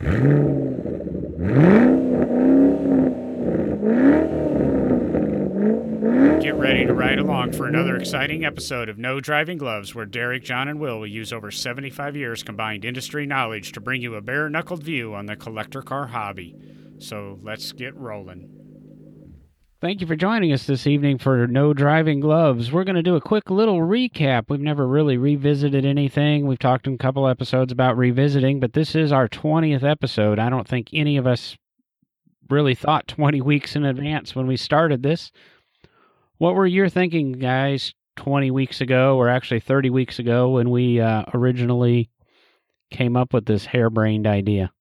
Get ready to ride along for another exciting episode of No Driving Gloves, where Derek, John, and Will will use over 75 years combined industry knowledge to bring you a bare knuckled view on the collector car hobby. So let's get rolling. Thank you for joining us this evening for No Driving Gloves. We're going to do a quick little recap. We've never really revisited anything. We've talked in a couple episodes about revisiting, but this is our 20th episode. I don't think any of us really thought 20 weeks in advance when we started this. What were your thinking, guys, 20 weeks ago, or actually 30 weeks ago, when we uh, originally came up with this harebrained idea?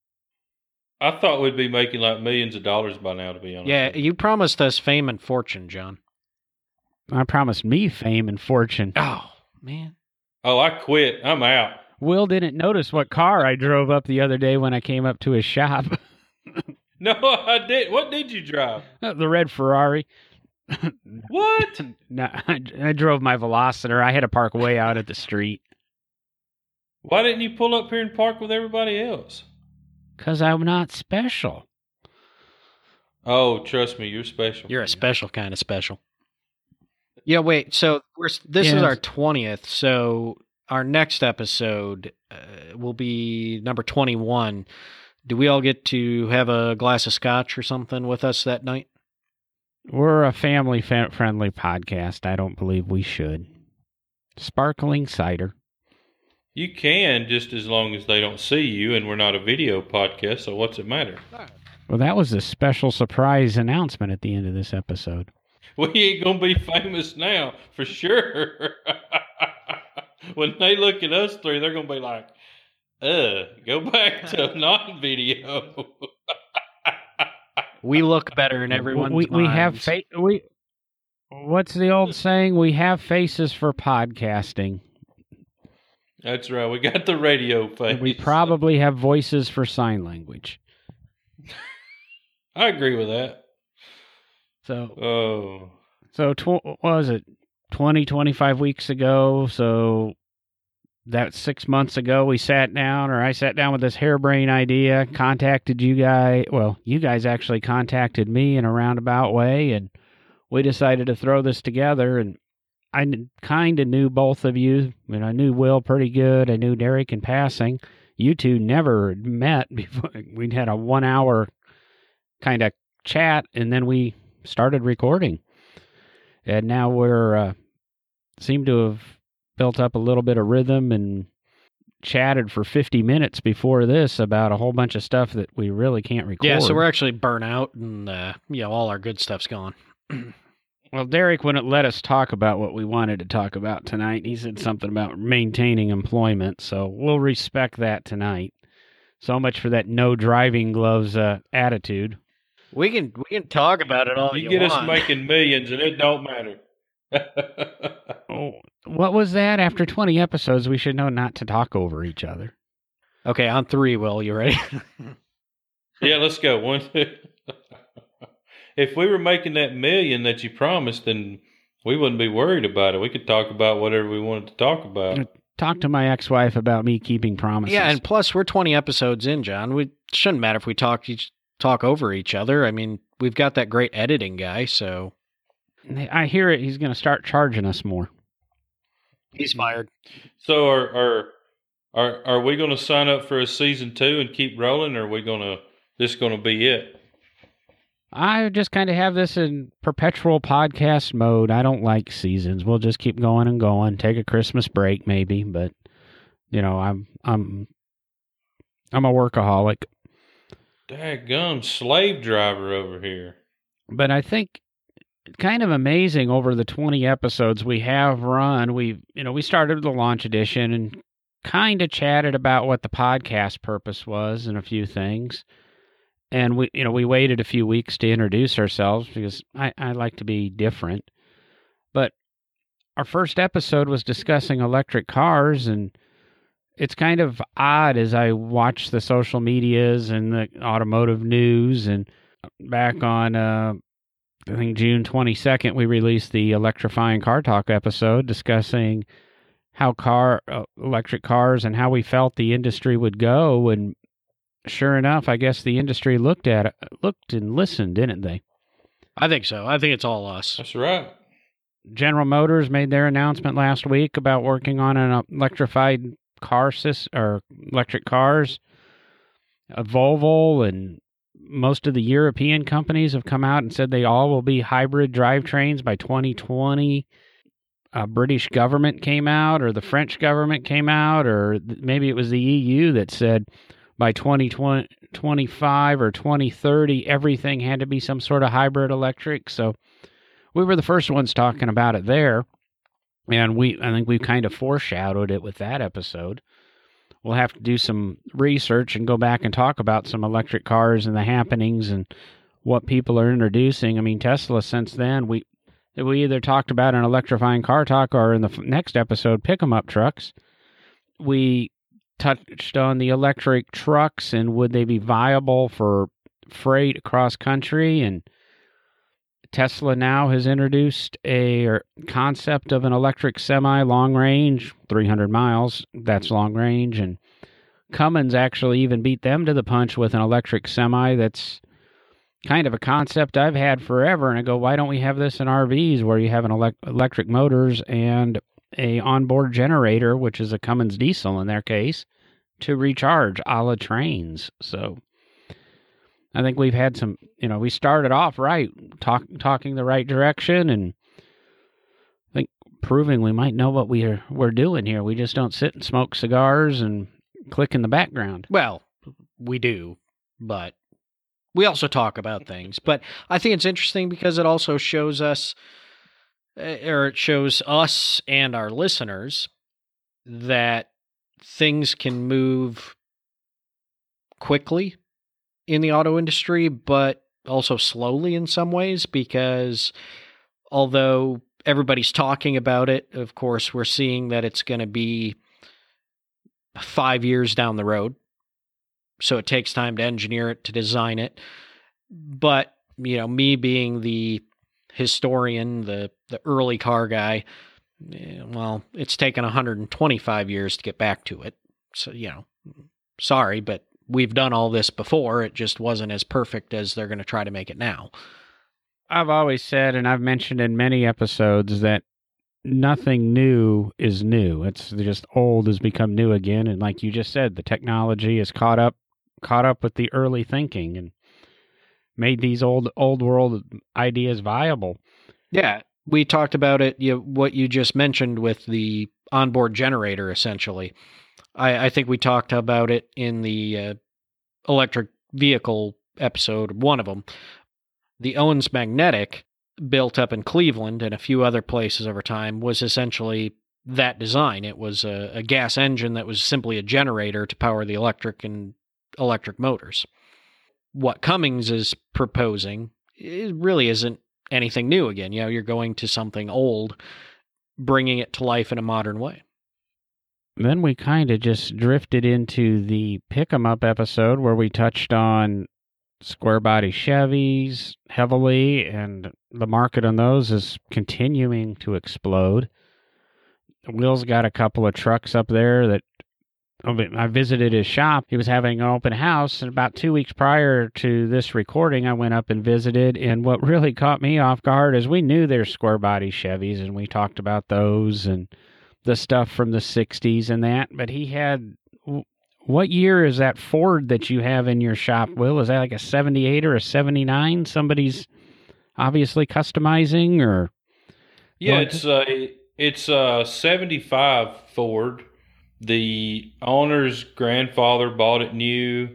I thought we'd be making like millions of dollars by now, to be honest. Yeah, you promised us fame and fortune, John. I promised me fame and fortune. Oh, man. Oh, I quit. I'm out. Will didn't notice what car I drove up the other day when I came up to his shop. No, I did. What did you drive? Uh, the red Ferrari. What? No, I, I drove my Veloster. I had to park way out at the street Why didn't you pull up here and park with everybody else? Because I'm not special. Oh, trust me, you're special. You're a special kind of special. Yeah, wait. So we're s- this is our 20th. So our next episode uh, will be number 21. Do we all get to have a glass of scotch or something with us that night? We're a family-friendly podcast. I don't believe we should. Sparkling cider. You can just as long as they don't see you, and we're not a video podcast. So what's it matter? Well, that was a special surprise announcement at the end of this episode. We ain't gonna be famous now for sure. when they look at us three, they're gonna be like, "Uh, go back to non-video." We look better in everyone's we, we have minds. fa- we. What's the old saying? We have faces for podcasting. That's right. We got the radio face. We probably have voices for sign language. I agree with that. So Oh, So tw- what was it 20, 25 weeks ago? So that six months ago, we sat down, or I sat down with this harebrained idea, contacted you guys. Well, you guys actually contacted me in a roundabout way, and we decided to throw this together. And I kind of knew both of you. I mean, I knew Will pretty good. I knew Derek in passing. You two never met before. We'd had a one hour kind of chat, and then we started recording and now we're uh, seem to have built up a little bit of rhythm and chatted for 50 minutes before this about a whole bunch of stuff that we really can't record. Yeah, so we're actually burnt out and uh, you know, all our good stuff's gone. well, Derek wouldn't let us talk about what we wanted to talk about tonight. He said something about maintaining employment, so we'll respect that tonight. So much for that no driving gloves uh, attitude. We can we can talk about it all you you, get us making millions, and it don't matter. Oh, what was that? After 20 episodes, we should know not to talk over each other. Okay, on three, Will, you ready? yeah, let's go. One. If we were making that million that you promised, then we wouldn't be worried about it. We could talk about whatever we wanted to talk about. Uh, talk to my ex-wife about me keeping promises. yeah, and plus we're twenty episodes in, John. We shouldn't matter if we talk each talk over each other. I mean, we've got that great editing guy, so I hear it. He's going to start charging us more. he's fired. So, are are are are we going to sign up for a season two and keep rolling, or are we going to this going to be it? I just kind of have this in perpetual podcast mode. I don't like seasons. We'll just keep going and going. Take a Christmas break, maybe, but you know, I'm I'm I'm a workaholic. Daggum slave driver over here. But I think kind of amazing over the 20 episodes we have run. We you know we started the launch edition and kind of chatted about what the podcast purpose was and a few things. And we you know we waited a few weeks to introduce ourselves because I, I like to be different. But our first episode was discussing electric cars and it's kind of odd as I watch the social medias and the automotive news and back on uh I think June 22nd we released the electrifying car talk episode discussing how car uh, electric cars and how we felt the industry would go and sure enough, I guess the industry looked at it, looked and listened, didn't they? I think so. I think it's all us. That's right. General Motors made their announcement last week about working on an electrified car system or electric cars. A Volvo and most of the European companies have come out and said they all will be hybrid drivetrains by 2020. A British government came out, or the French government came out, or maybe it was the EU that said by 2025 or 2030, everything had to be some sort of hybrid electric. So we were the first ones talking about it there. And we, I think we kind of foreshadowed it with that episode. We'll have to do some research and go back and talk about some electric cars and the happenings and what people are introducing. I mean, Tesla, since then, we, we either talked about an electrifying car talk or in the next episode, pick 'em up trucks. We touched on the electric trucks and would they be viable for freight across country and Tesla now has introduced a er, concept of an electric semi long range, 300 miles. That's long range. And Cummins actually even beat them to the punch with an electric semi that's kind of a concept I've had forever. And I go, why don't we have this in RVs where you have an elect- electric motors and a onboard generator, which is a Cummins diesel in their case, to recharge a la trains. So I think we've had some, you know, we started off right, talk, talking the right direction, and I think proving we might know what we're we're doing here. We just don't sit and smoke cigars and click in the background. Well, we do, but we also talk about things. But I think it's interesting because it also shows us, Eh, or it shows us and our listeners that things can move quickly in the auto industry, but also slowly in some ways because although everybody's talking about it, of course, we're seeing that it's going to be five years down the road. So it takes time to engineer it, to design it. But, you know, me being the historian, the, the early car guy, eh, well, it's taken 125 years to get back to it. So, you know, sorry, but we've done all this before. It just wasn't as perfect as they're going to try to make it now. I've always said, and I've mentioned in many episodes, that nothing new is new. It's just old has become new again. And like you just said, the technology is caught up caught up with the early thinking and made these old old world ideas viable. Yeah. We talked about it, you what you just mentioned with the onboard generator essentially. I, I think we talked about it in the uh, electric vehicle episode, one of them. The Owens Magnetic, built up in Cleveland and a few other places over time, was essentially that design. It was a, a gas engine that was simply a generator to power the electric and electric motors. What Cummins is proposing it really isn't anything new again. You know, you're going to something old, bringing it to life in a modern way then we kind of just drifted into the pick 'em up episode where we touched on square body Chevys heavily, and the market on those is continuing to explode. Will's got a couple of trucks up there that I visited his shop. He was having an open house, and about two weeks prior to this recording, I went up and visited. And what really caught me off guard is we knew there's square body Chevys, and we talked about those and the stuff from the 60s and that, but he had what year is that Ford that you have in your shop, Will? Is that like a 78 or a 79? Somebody's obviously customizing or Yeah, it's uh, a it's a 75 Ford. The owner's grandfather bought it new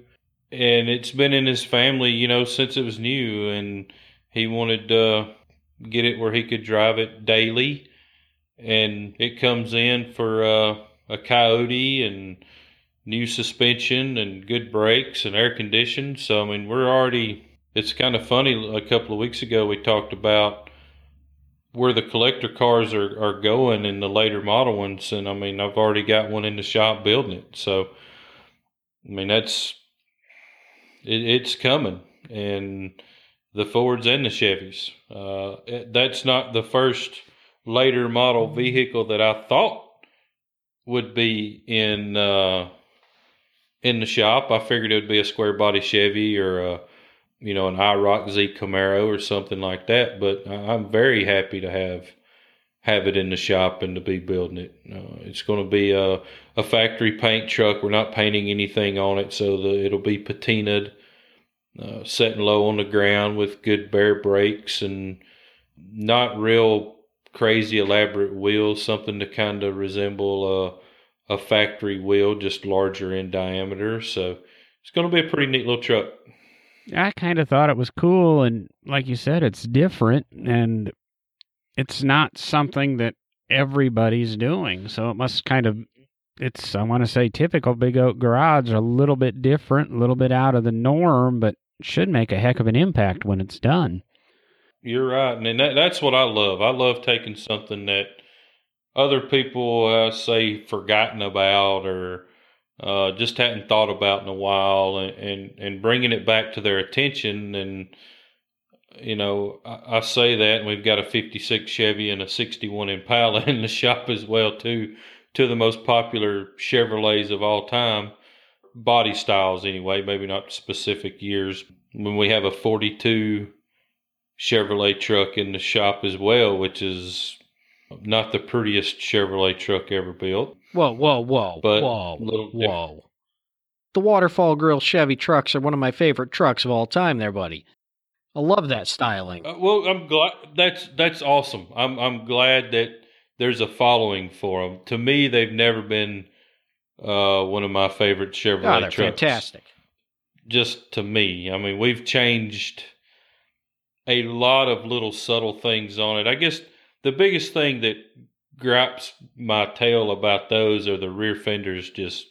and it's been in his family, you know, since it was new and he wanted to get it where he could drive it daily and it comes in for uh, a coyote and new suspension and good brakes and air conditioning. So I mean, we're already. It's kind of funny. A couple of weeks ago, we talked about where the collector cars are, are going in the later model ones, and I mean, I've already got one in the shop building it. So, I mean, that's it, it's coming, and the Fords and the Chevys. Uh, that's not the first later model vehicle that I thought would be in uh, in the shop. I figured it would be a square body Chevy or a, you know, an IROC Z Camaro or something like that. But I'm very happy to have have it in the shop and to be building it. Uh, it's going to be a, a factory paint truck. We're not painting anything on it, so the, it'll be patinaed, uh, setting low on the ground with good bare brakes and not real crazy elaborate wheels. Something to kind of resemble a, a factory wheel, just larger in diameter. So it's going to be a pretty neat little truck. I kind of thought it was cool, and like you said, it's different, and it's not something that everybody's doing. So it must kind of it's I want to say typical Big Oak Garage, a little bit different, a little bit out of the norm, but should make a heck of an impact when it's done. You're right, and that, that's what I love. I love taking something that other people uh, say forgotten about or uh, just hadn't thought about in a while, and, and and bringing it back to their attention and you know, I, I, say that, and we've got a 56 Chevy and a 61 Impala in the shop as well, too. Two of the most popular Chevrolets of all time, body styles anyway, maybe not specific years. When we have a 42 Chevrolet truck in the shop as well, which is not the prettiest Chevrolet truck ever built. Whoa, whoa, whoa, but whoa, whoa. The waterfall grill Chevy trucks are one of my favorite trucks of all time, there, buddy. I love that styling. Uh, well, I'm glad that's that's awesome. I'm I'm glad that there's a following for them. To me, they've never been uh, one of my favorite Chevrolet oh, they're trucks. Fantastic. Just to me, I mean, we've changed a lot of little subtle things on it. I guess the biggest thing that gripes my tail about those are the rear fenders just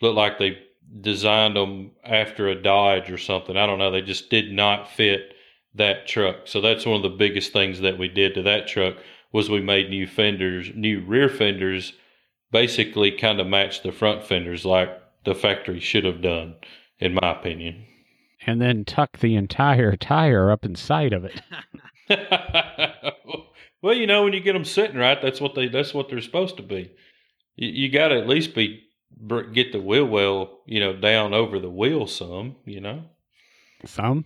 look like they designed them after a Dodge or something. I don't know. They just did not fit that truck. So that's one of the biggest things that we did to that truck was we made new fenders, new rear fenders, basically kind of match the front fenders like the factory should have done, in my opinion. And then tuck the entire tire up inside of it. well, you know, when you get them sitting right, that's what they that's what they're supposed to be. You, you got to at least be get the wheel well, you know, down over the wheel some, you know. Some.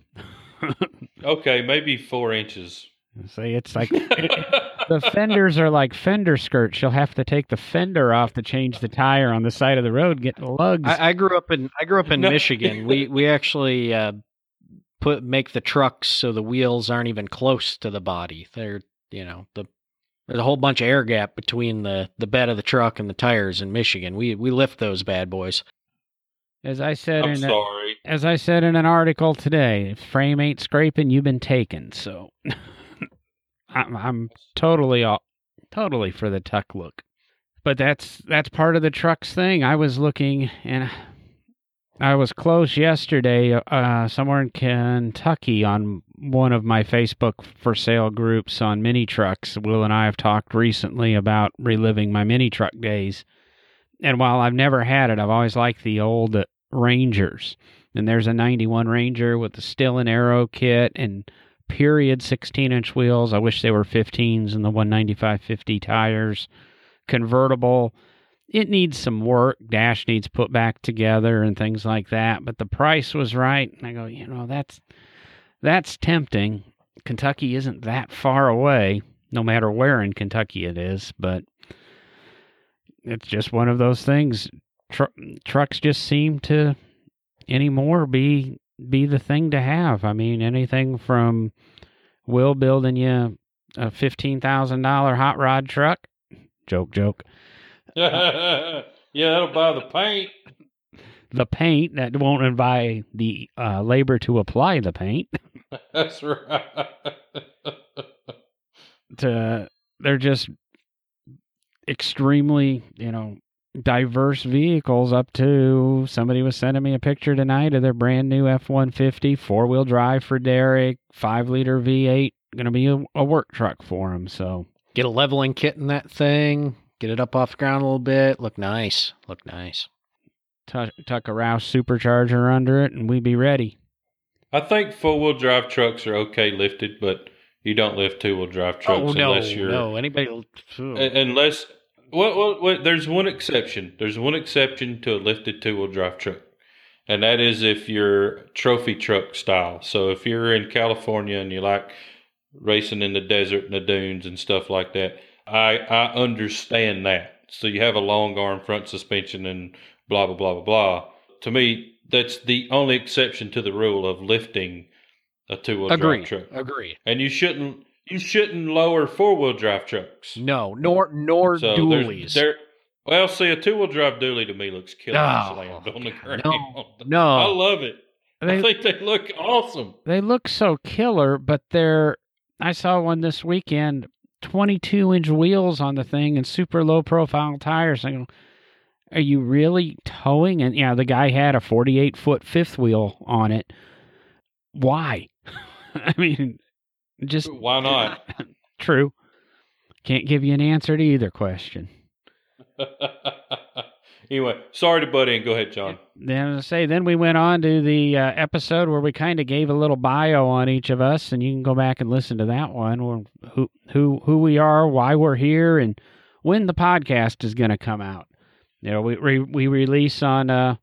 okay, maybe four inches. See, it's like the fenders are like fender skirts. You'll have to take the fender off to change the tire on the side of the road. Get the lugs. I, I grew up in I grew up in no. Michigan. We we actually uh, put make the trucks so the wheels aren't even close to the body. They're you know the there's a whole bunch of air gap between the the bed of the truck and the tires in Michigan. We we lift those bad boys. As I said, I'm in sorry. A, as I said in an article today, if frame ain't scraping, you've been taken. So, I'm, I'm totally, all, totally for the tuck look. But that's that's part of the trucks thing. I was looking, and I was close yesterday, uh, somewhere in Kentucky, on one of my Facebook for sale groups on mini trucks. Will and I have talked recently about reliving my mini truck days and while I've never had it, I've always liked the old Rangers. And there's a 91 Ranger with the Stillen aero kit and period 16 inch wheels. I wish they were 15s and the 195 50 tires. Convertible. It needs some work. Dash needs put back together and things like that. But the price was right. And I go, you know, that's that's tempting. Kentucky isn't that far away, no matter where in Kentucky it is. But it's just one of those things. Tr- trucks just seem to anymore be be the thing to have. I mean, anything from Will building you a fifteen thousand dollar hot rod truck. Joke, joke. yeah, that'll buy the paint. The paint that won't buy the uh, labor to apply the paint. That's right. to they're just extremely, you know, diverse vehicles up to somebody was sending me a picture tonight of their brand new F 150, four wheel drive for Derek, five liter V8, going to be a, a, work truck for him. So get a leveling kit in that thing, get it up off the ground a little bit, look nice, look nice. Tuck, tuck a Roush supercharger under it, and we be ready. I think four wheel drive trucks are okay lifted, but you don't lift two wheel drive oh, trucks oh, no, unless you're no anybody. Unless well, well, well, there's one exception. There's one exception to a lifted two wheel drive truck. and that is if you're trophy truck style. So if you're in California and you like racing in the desert and the dunes and stuff like that, I I understand that. So you have a long arm front suspension and blah blah blah blah blah. To me, that's the only exception to the rule of lifting a two wheel drive truck. Agreed. And you shouldn't you shouldn't lower four wheel drive trucks. No, nor nor So dualies. There, well, see, a two wheel drive dually to me looks killer Oh, slammed on the ground. no, I love it. I think they look awesome. they look so killer, but they're. I saw one this weekend, 22 inch wheels on the thing and super low profile tires. I go, are you really towing? And yeah, the guy had a 48 foot fifth wheel on it. Why? I mean, just Why not? true. Can't give you an answer to either question. anyway, sorry to butt in. Go ahead, John. Then I say, then we went on to the uh, episode where we kind of gave a little bio on each of us, and you can go back and listen to that one, who who who we are, why we're here, and when the podcast is going to come out. You know, we we, we release on uh,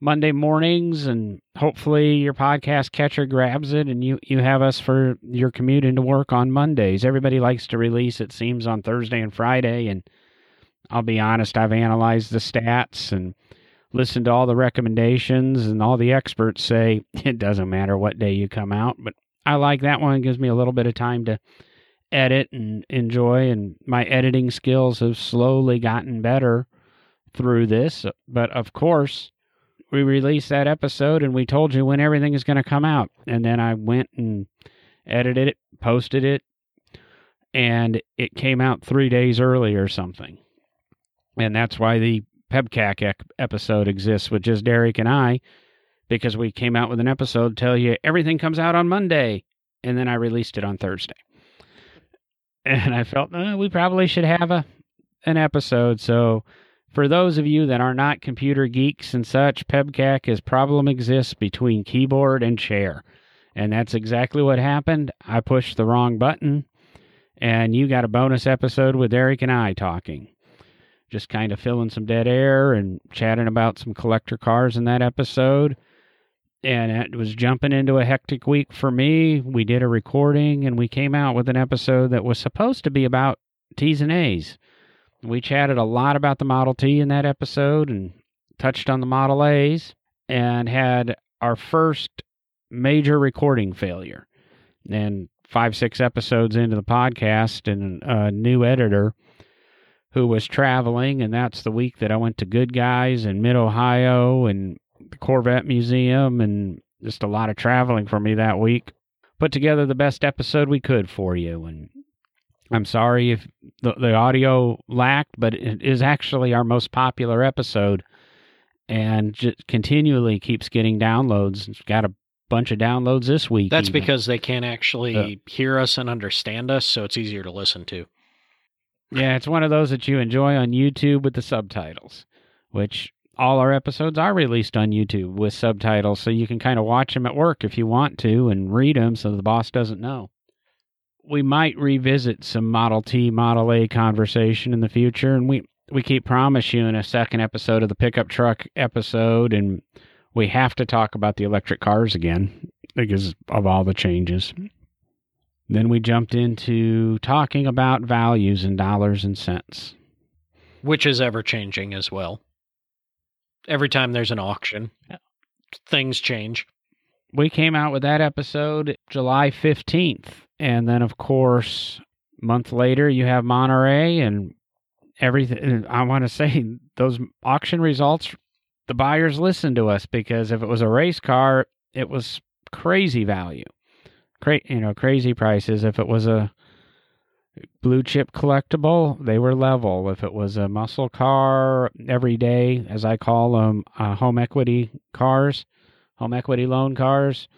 Monday mornings, and hopefully your podcast catcher grabs it, and you you have us for your commute into work on Mondays. Everybody likes to release, it seems, on Thursday and Friday, and I'll be honest, I've analyzed the stats and listened to all the recommendations, and all the experts say it doesn't matter what day you come out. But I like that one; it gives me a little bit of time to edit and enjoy, and my editing skills have slowly gotten better through this. But of course, we released that episode, and we told you when everything is going to come out, and then I went and edited it, posted it, and it came out three days early or something and that's why the PEBKAC episode exists with just Derek and I, because we came out with an episode tell you everything comes out on Monday, and then I released it on Thursday. And I felt uh, we probably should have a an episode. So, for those of you that are not computer geeks and such, PEBKAC is problem exists between keyboard and chair, and that's exactly what happened. I pushed the wrong button, and you got a bonus episode with Derek and I talking just kind of filling some dead air and chatting about some collector cars in that episode. And it was jumping into a hectic week for me. We did a recording and we came out with an episode that was supposed to be about T's and A's. We chatted a lot about the Model T in that episode and touched on the Model A's and had our first major recording failure. And five, six episodes into the podcast and a new editor who was traveling, and that's the week that I went to Good Guys in Mid Ohio and the Corvette Museum, and just a lot of traveling for me that week. Put together the best episode we could for you, and I'm sorry if the, the audio lacked, but it is actually our most popular episode, and just continually keeps getting downloads. It's got a bunch of downloads this week. That's even. because they can't actually Yeah. hear us and understand us, so it's easier to listen to. Yeah, it's one of those that you enjoy on YouTube with the subtitles, which all our episodes are released on YouTube with subtitles, so you can kind of watch them at work if you want to and read them so the boss doesn't know. We might revisit some Model T, Model A conversation in the future, and we, we keep promise you in a second episode of the pickup truck episode, and we have to talk about the electric cars again because of all the changes. Then we jumped into talking about values in dollars and cents. which is ever changing as well. Every time there's an auction, things change. We came out with that episode July 15th. And then, of course, a month later, you have Monterey and everything. I want to say those auction results, the buyers listened to us because if it was a race car, it was crazy value. Cra- you know, crazy prices. If it was a blue chip collectible, they were level. If it was a muscle car, every day, as I call them, uh, home equity cars, home equity loan cars,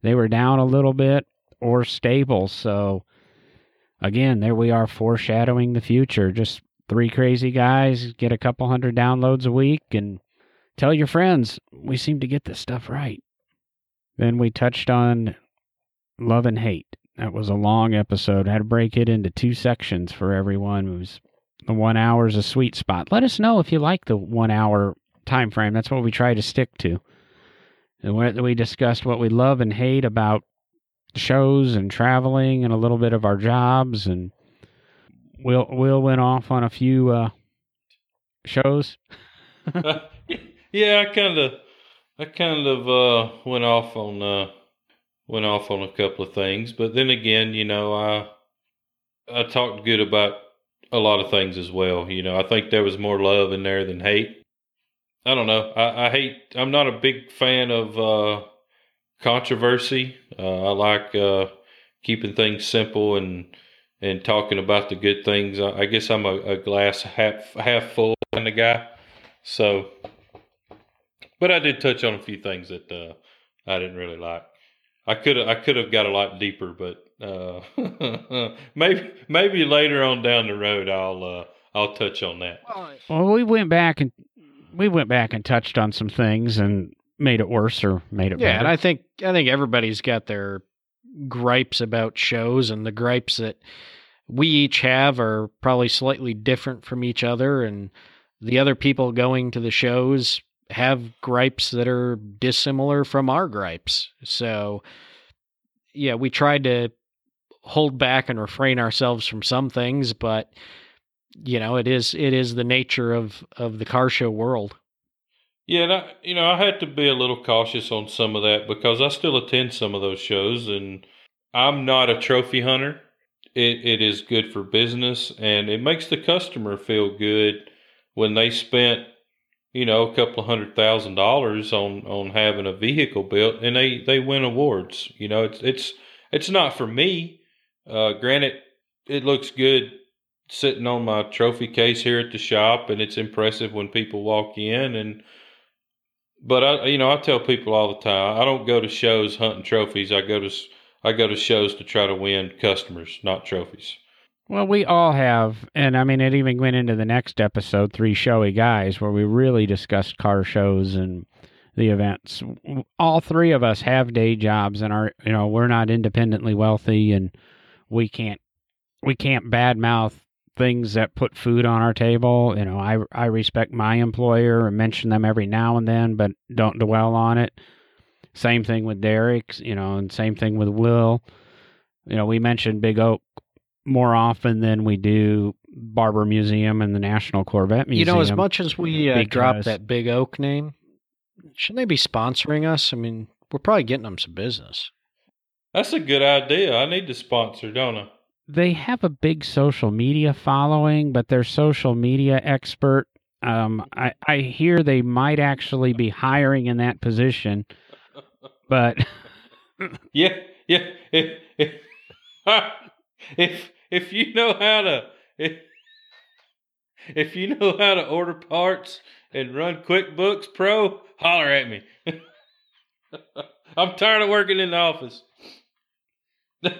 they were down a little bit or stable. So, again, there we are foreshadowing the future. Just three crazy guys get a couple hundred downloads a week and tell your friends we seem to get this stuff right. Then we touched on love and hate. That was a long episode. I had to break it into two sections for everyone. It was the one hour is a sweet spot. Let us know if you like the one hour time frame. That's what we try to stick to. and we, discussed what we love and hate about shows and traveling and a little bit of our jobs and Will Will went off on a few uh, shows. yeah, I kind of I kind of uh, went off on uh, went off on a couple of things, but then again, you know, I I talked good about a lot of things as well. You know, I think there was more love in there than hate. I don't know. I, I hate. I'm not a big fan of uh, controversy. Uh, I like uh, keeping things simple and and talking about the good things. I, I guess I'm a, a, glass half half full kind of guy. So, but I did touch on a few things that uh, I didn't really like. I could I could have got a lot deeper, but uh, maybe maybe later on down the road I'll uh, I'll touch on that. Well, we went back and we went back and touched on some things and made it worse or made it yeah, better. and I think I think everybody's got their gripes about shows, and the gripes that we each have are probably slightly different from each other, and the other people going to the shows have gripes that are dissimilar from our gripes. So, yeah, we tried to hold back and refrain ourselves from some things, but you know, it is it is the nature of of the car show world. Yeah, and I, you know, I had to be a little cautious on some of that because I still attend some of those shows, and I'm not a trophy hunter. It it is good for business, and it makes the customer feel good when they spent, you know, a couple of hundred thousand dollars on on having a vehicle built, and they they win awards. You know, it's it's it's not for me. Uh, granted, it looks good sitting on my trophy case here at the shop, and it's impressive when people walk in and but I, you know, I tell people all the time, I don't go to shows hunting trophies. I go to, I go to shows to try to win customers, not trophies. Well, we all have, and I mean, it even went into the next episode, Three Showy Guys, where we really discussed car shows and the events. All three of us have day jobs, and are you know we're not independently wealthy, and we can't we can't badmouth things that put food on our table. You know, I I respect my employer and mention them every now and then, but don't dwell on it. Same thing with Derek, you know, and same thing with Will. You know, we mentioned Big Oak more often than we do Barber Museum and the National Corvette Museum. You know, as much as we uh, drop that Big Oak name, shouldn't they be sponsoring us? I mean, we're probably getting them some business. That's a good idea. I need to sponsor, don't I? they have a big social media following, but their social media expert, um, I, I hear they might actually be hiring in that position, but yeah, yeah, if if, if if you know how to if, if you know how to order parts and run QuickBooks Pro, holler at me. I'm tired of working in the office.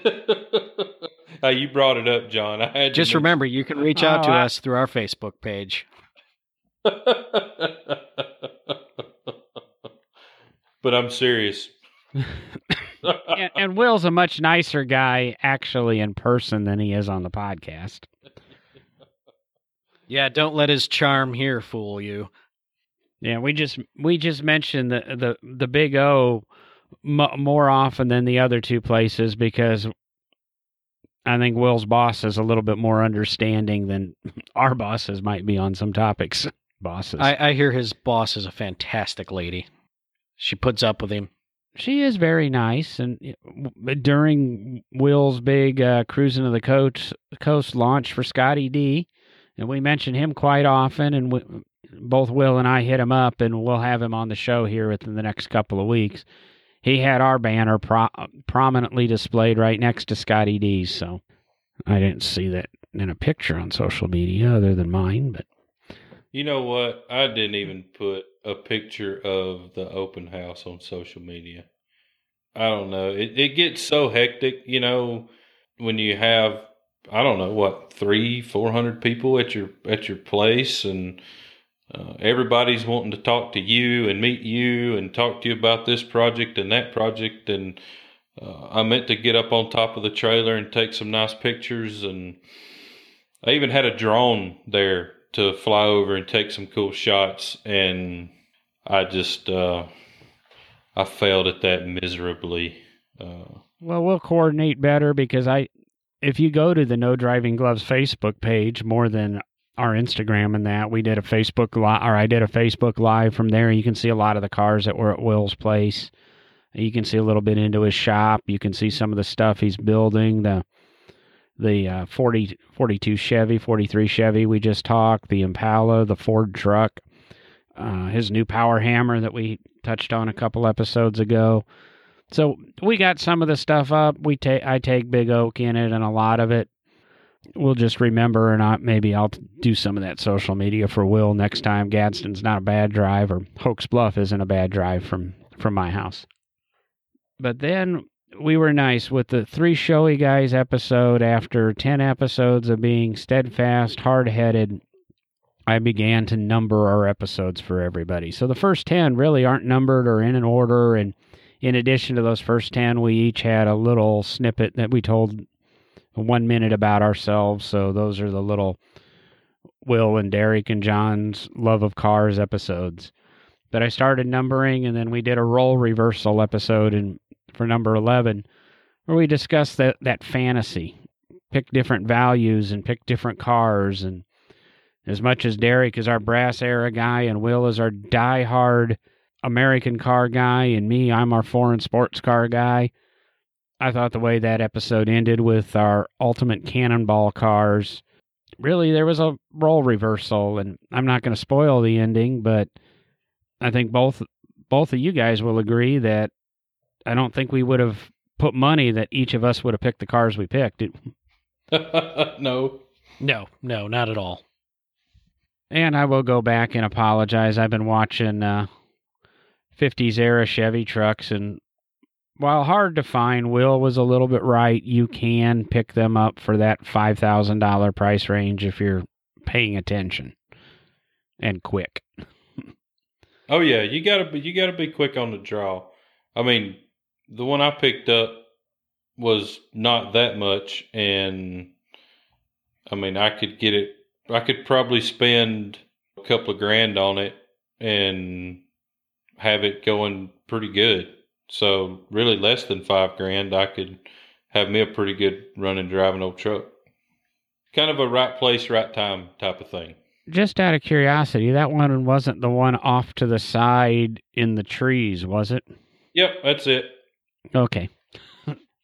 Uh, you brought it up, John. I had just remember you can reach out oh, to I... us through our Facebook page. but I'm serious. and, and Will's a much nicer guy actually in person than he is on the podcast. Yeah, don't let his charm here fool you. Yeah, we just we just mentioned the the the Big O m- more often than the other two places because I think Will's boss is a little bit more understanding than our bosses might be on some topics. Bosses. I, I hear his boss is a fantastic lady. She puts up with him. She is very nice, and during Will's big uh, cruising of the coast coast launch for Scotty D, and we mention him quite often, and we, both Will and I hit him up, and we'll have him on the show here within the next couple of weeks he had our banner pro- prominently displayed right next to Scotty D's. So I didn't see that in a picture on social media other than mine. But you know what? I didn't even put a picture of the open house on social media. I don't know. It it gets so hectic, you know, when you have I don't know what three, four hundred people at your at your place, and uh, everybody's wanting to talk to you and meet you and talk to you about this project and that project. And uh, I meant to get up on top of the trailer and take some nice pictures. And I even had a drone there to fly over and take some cool shots. And I just, uh, I failed at that miserably. Uh, well, we'll coordinate better because I, if you go to the No Driving Gloves Facebook page more than our Instagram and that, we did a Facebook live, or I did a Facebook live from there. You can see a lot of the cars that were at Will's place. You can see a little bit into his shop. You can see some of the stuff he's building. The the uh, 40, 42 Chevy, 43 Chevy we just talked, the Impala, the Ford truck, uh, his new power hammer that we touched on a couple episodes ago. So we got some of the stuff up. We take I take Big Oak in it, and a lot of it we'll just remember, and I, maybe I'll do some of that social media for Will next time. Gadsden's not a bad drive, or Hokes Bluff isn't a bad drive from from my house. But then we were nice with the three showy guys episode. After ten episodes of being steadfast, hard headed, I began to number our episodes for everybody. So the first ten really aren't numbered or in an order, and in addition to those first 10, we each had a little snippet that we told one minute about ourselves. So those are the little Will and Derek and John's love of cars episodes. But I started numbering, and then we did a role reversal episode in, for number 11 where we discuss that, that fantasy, pick different values and pick different cars. And as much as Derek is our brass era guy and Will is our die-hard American car guy, and me, I'm our foreign sports car guy. I thought the way that episode ended with our ultimate cannonball cars, really, there was a role reversal, and I'm not going to spoil the ending, but I think both both of you guys will agree that I don't think we would have put money that each of us would have picked the cars we picked. It, no. No, no, not at all. And I will go back and apologize. I've been watching uh, 50s era Chevy trucks. And while hard to find, Will was a little bit right. You can pick them up for that $5,000 price range if you're paying attention and quick. oh yeah, you gotta be you gotta be quick on the draw. I mean, the one I picked up was not that much, and I mean, I could get it. I could probably spend a couple of grand on it and have it going pretty good. So really less than five grand, I could have me a pretty good running driving old truck. Kind of a right place, right time type of thing. Just out of curiosity, that one wasn't the one off to the side in the trees, was it? Yep, that's it. Okay.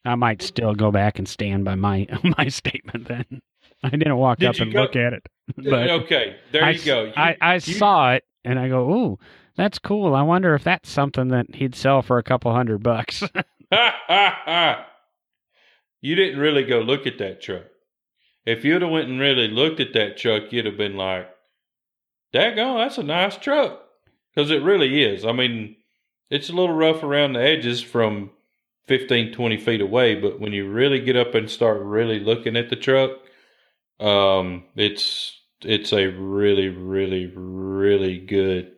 I might still go back and stand by my my statement then. I didn't walk Did up and go? look at it. But okay, there I, you go. You, I, I you, saw it and I go, ooh, that's cool. I wonder if that's something that he'd sell for a couple hundred bucks. you didn't really go look at that truck. If you'd have went and really looked at that truck, you'd have been like, daggone, that's a nice truck. Because it really is. I mean, it's a little rough around the edges from 15, 20 feet away, but when you really get up and start really looking at the truck, um, it's it's a really, really, really good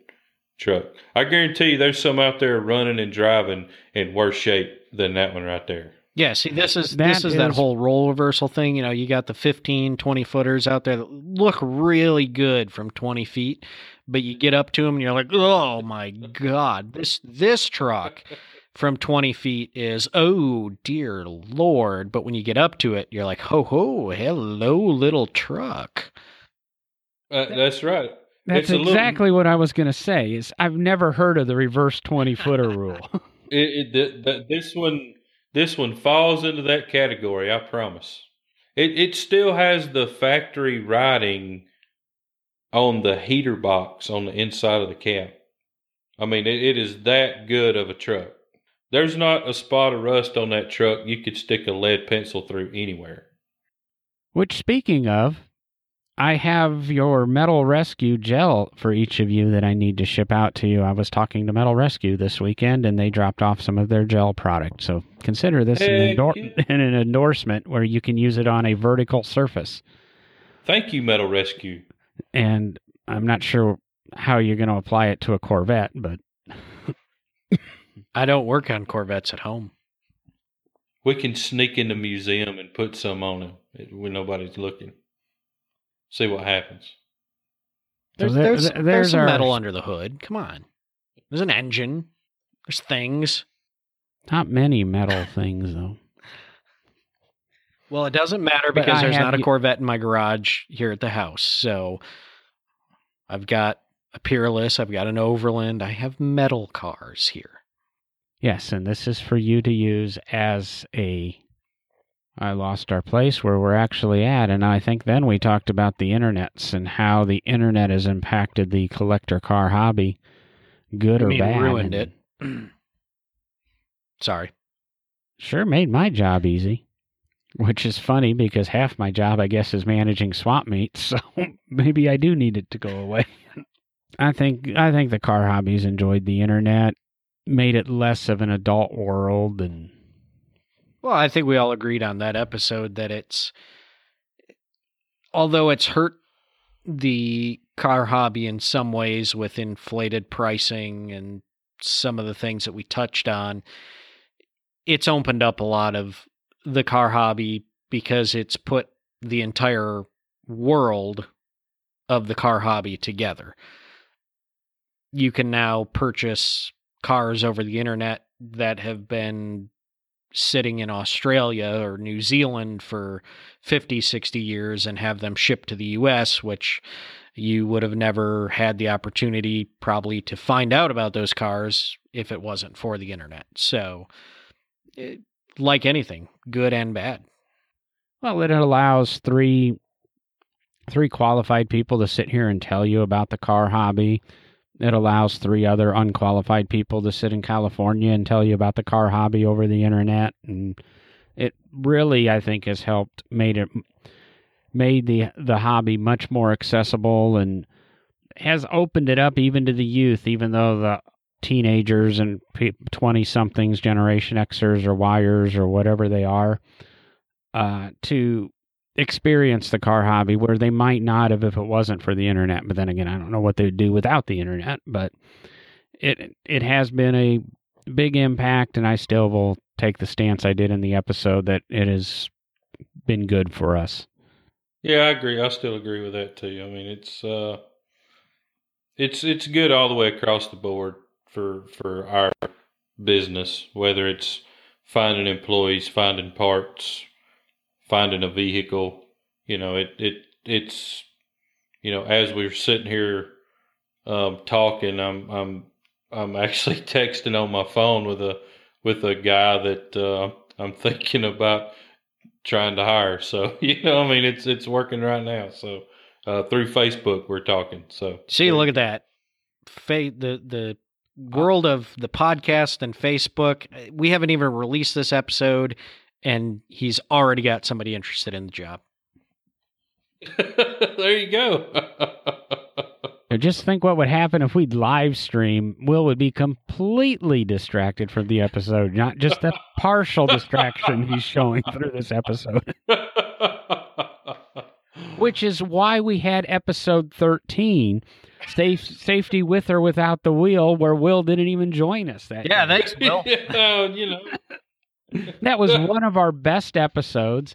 truck. I guarantee you there's some out there running and driving in worse shape than that one right there. Yeah, see this is that this is, is, that whole role reversal thing. You know, you got the 15, 20 footers out there that look really good from 20 feet, but you get up to them and you're like, "Oh my god, this this truck from 20 feet is oh dear lord." But when you get up to it, you're like, "Ho ho, hello little truck." Uh, that's right. That's exactly little, what I was going to say. Is I've never heard of the reverse twenty footer rule. it, it the, this one this one falls into that category. I promise. It it still has the factory writing on the heater box on the inside of the cab. I mean, it, it is that good of a truck. There's not a spot of rust on that truck you could stick a lead pencil through anywhere. Which, speaking of, I have your Metal Rescue gel for each of you that I need to ship out to you. I was talking to Metal Rescue this weekend and they dropped off some of their gel product. So consider this an, endor- an endorsement where you can use it on a vertical surface. Thank you, Metal Rescue. And I'm not sure how you're going to apply it to a Corvette, but. I don't work on Corvettes at home. We can sneak in the museum and put some on them when nobody's looking see what happens. There's, there's, there's, there's some our... metal under the hood. Come on. There's an engine. There's things. Not many metal things though. Well, it doesn't matter because there's not a y- Corvette in my garage here at the house. So I've got a Peerless, I've got an Overland, I have metal cars here. Yes, and this is for you to use as a. I lost our place where we're actually at, and I think then we talked about the internets and how the internet has impacted the collector car hobby, good I or mean, bad. ruined and it. Sorry. Sure made my job easy, which is funny because half my job, I guess, is managing swap meets. So maybe I do need it to go away. I think I think the car hobbies enjoyed the internet, made it less of an adult world, and Well, I think we all agreed on that episode that it's, although it's hurt the car hobby in some ways with inflated pricing and some of the things that we touched on, it's opened up a lot of the car hobby because it's put the entire world of the car hobby together. You can now purchase cars over the internet that have been sitting in Australia or New Zealand for 50, 60 years and have them shipped to the US, which you would have never had the opportunity probably to find out about those cars if it wasn't for the internet. So, it, like anything, good and bad. Well, it allows three three qualified people to sit here and tell you about the car hobby. It allows three other unqualified people to sit in California and tell you about the car hobby over the internet. And it really I think has helped made it made the the hobby much more accessible and has opened it up even to the youth even though the teenagers and 20 somethings generation xers or yers or whatever they are uh, to experience the car hobby where they might not have if it wasn't for the internet. But then again, I don't know what they'd do without the internet. But it it has been a big impact, and I still will take the stance I did in the episode that it has been good for us. Yeah, I agree. I still agree with that too. I mean, it's uh, it's it's good all the way across the board for for our business, whether it's finding employees, finding parts, finding a vehicle. You know, it it it's you know as we're sitting here um, talking, I'm I'm I'm actually texting on my phone with a with a guy that uh, I'm thinking about trying to hire. So you know, I mean, it's it's working right now. So uh, through Facebook, we're talking. So See, look at that. Fa- the the world of the podcast and Facebook. We haven't even released this episode, and he's already got somebody interested in the job. there you go. Now just think what would happen if we'd live stream. Will would be completely distracted from the episode, not just a partial distraction he's showing through this episode. Which is why we had episode 13, safe, Safety with or Without the Wheel, where Will didn't even join us. That Yeah, day. thanks, Will. Yeah, you know. That was one of our best episodes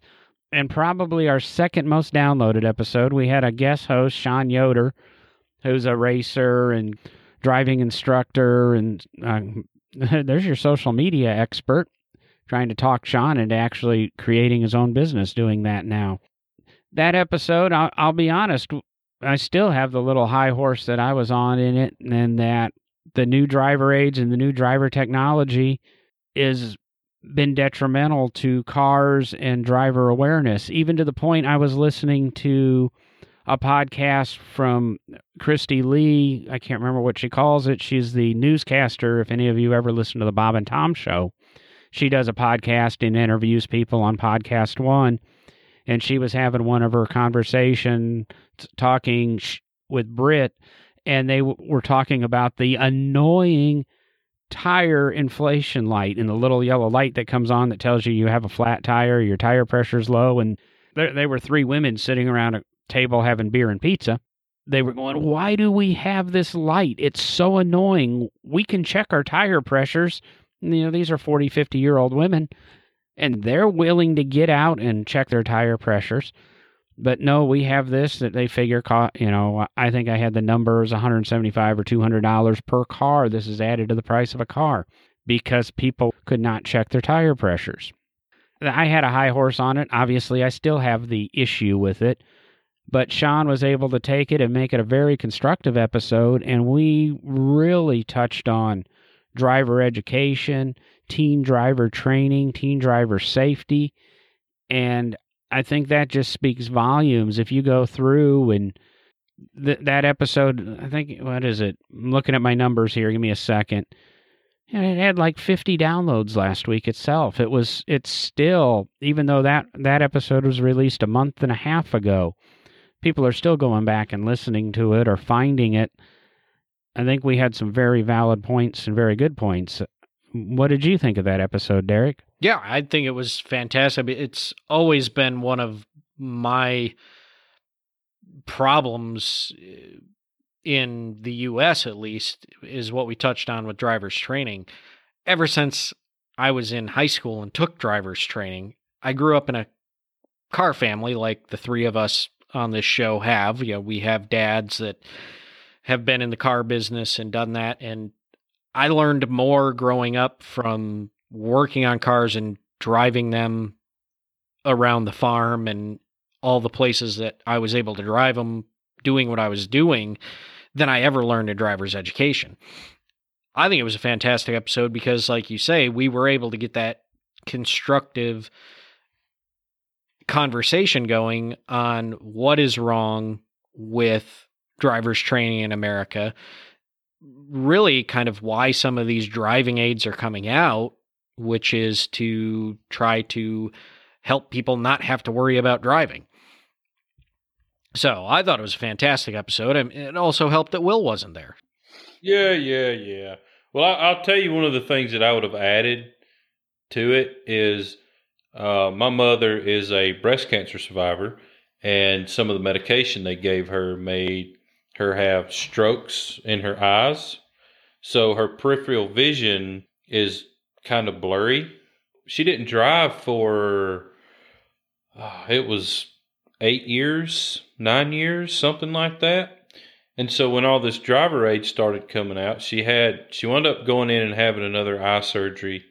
and probably our second most downloaded episode. We had a guest host, Sean Yoder, who's a racer and driving instructor. And um, there's your social media expert trying to talk Sean into actually creating his own business doing that now. That episode, I'll, I'll be honest, I still have the little high horse that I was on in it, and that the new driver aids and the new driver technology is been detrimental to cars and driver awareness, even to the point I was listening to a podcast from Kristi Lee. I can't remember what she calls it. She's the newscaster. If any of you ever listen to the Bob and Tom show, she does a podcast and interviews people on Podcast One. And she was having one of her conversation talking with Britt, and they w- were talking about the annoying tire inflation light and the little yellow light that comes on that tells you you have a flat tire, your tire pressure's low. And there, they were three women sitting around a table having beer and pizza. They were going, Why do we have this light? It's so annoying. We can check our tire pressures. You know, these are 40, 50 year old women, and they're willing to get out and check their tire pressures. But no, we have this that they figure, co- you know, I think I had the numbers 175 or 200 dollars per car. This is added to the price of a car. because people could not check their tire pressures. I had a high horse on it. Obviously, I still have the issue with it, but Sean was able to take it and make it a very constructive episode, and we really touched on driver education, teen driver training, teen driver safety, and I think that just speaks volumes. If you go through and th- that episode, I think what is it? I'm looking at my numbers here. Give me a second. it had like 50 downloads last week itself. It was it's still even though that that episode was released a month and a half ago, people are still going back and listening to it or finding it. I think we had some very valid points and very good points. What did you think of that episode, Derek? Yeah, I think it was fantastic. It's always been one of my problems uh, in the US at least is what we touched on with driver's training. Ever since I was in high school and took driver's training, I grew up in a car family like the three of us on this show have. You know, we have dads that have been in the car business and done that and I learned more growing up from working on cars and driving them around the farm and all the places that I was able to drive them doing what I was doing than I ever learned in driver's education. I think it was a fantastic episode because, like you say, we were able to get that constructive conversation going on what is wrong with driver's training in America really kind of why some of these driving aids are coming out, which is to try to help people not have to worry about driving. So I thought it was a fantastic episode. and It also helped that Will wasn't there. Yeah, yeah, yeah. Well, I, will tell you one of the things that I would have added to it is uh, my mother is a breast cancer survivor, and some of the medication they gave her made her have strokes in her eyes. So her peripheral vision is kind of blurry. She didn't drive for, uh, it was eight years, nine years, something like that. And so when all this driver aid started coming out, she had, she wound up going in and having another eye surgery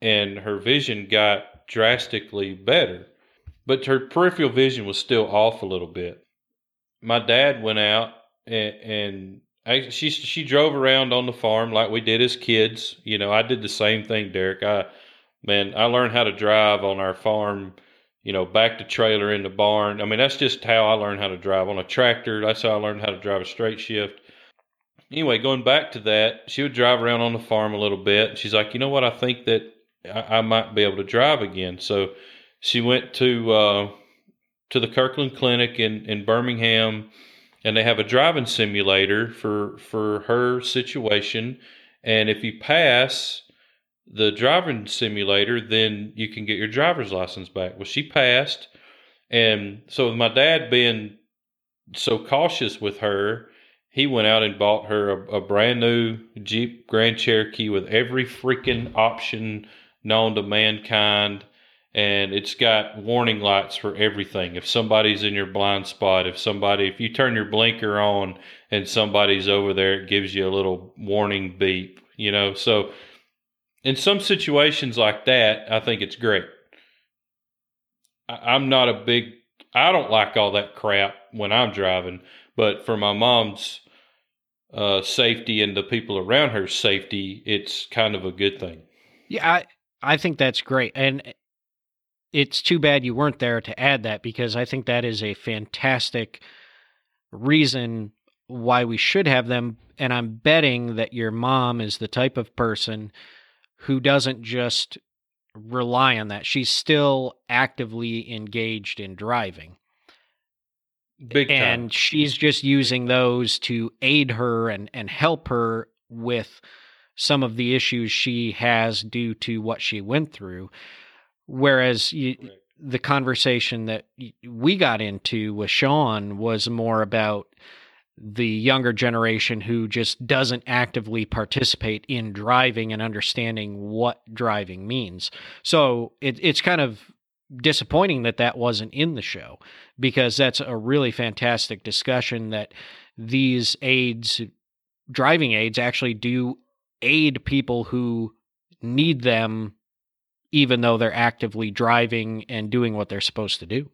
and her vision got drastically better. But her peripheral vision was still off a little bit my dad went out and, and I, she she drove around on the farm like we did as kids. You know, I did the same thing, Derek. I man, I learned how to drive on our farm. You know, back to trailer in the barn. I mean, that's just how I learned how to drive on a tractor. That's how I learned how to drive a straight shift. Anyway, going back to that, she would drive around on the farm a little bit. She's like, you know what? I think that I, I might be able to drive again. So she went to uh, to the Kirklin Clinic in, in Birmingham, and they have a driving simulator for for her situation. And if you pass the driving simulator, then you can get your driver's license back. Well, she passed, and so my dad being so cautious with her, he went out and bought her a, a brand new Jeep Grand Cherokee with every freaking option known to mankind and it's got warning lights for everything. If somebody's in your blind spot, if somebody, if you turn your blinker on and somebody's over there, it gives you a little warning beep, you know. So, in some situations like that, I think it's great. I'm not a big, I don't like all that crap when I'm driving, but for my mom's uh, safety and the people around her safety, it's kind of a good thing. Yeah, I, I think that's great. And it's too bad you weren't there to add that because I think that is a fantastic reason why we should have them. And I'm betting that your mom is the type of person who doesn't just rely on that. She's still actively engaged in driving. Big time. And she's just using those to aid her and, and help her with some of the issues she has due to what she went through. Whereas you, the conversation that we got into with Sean was more about the younger generation who just doesn't actively participate in driving and understanding what driving means. So it, it's kind of disappointing that that wasn't in the show because that's a really fantastic discussion that these aids driving aids actually do aid people who need them even though they're actively driving and doing what they're supposed to do.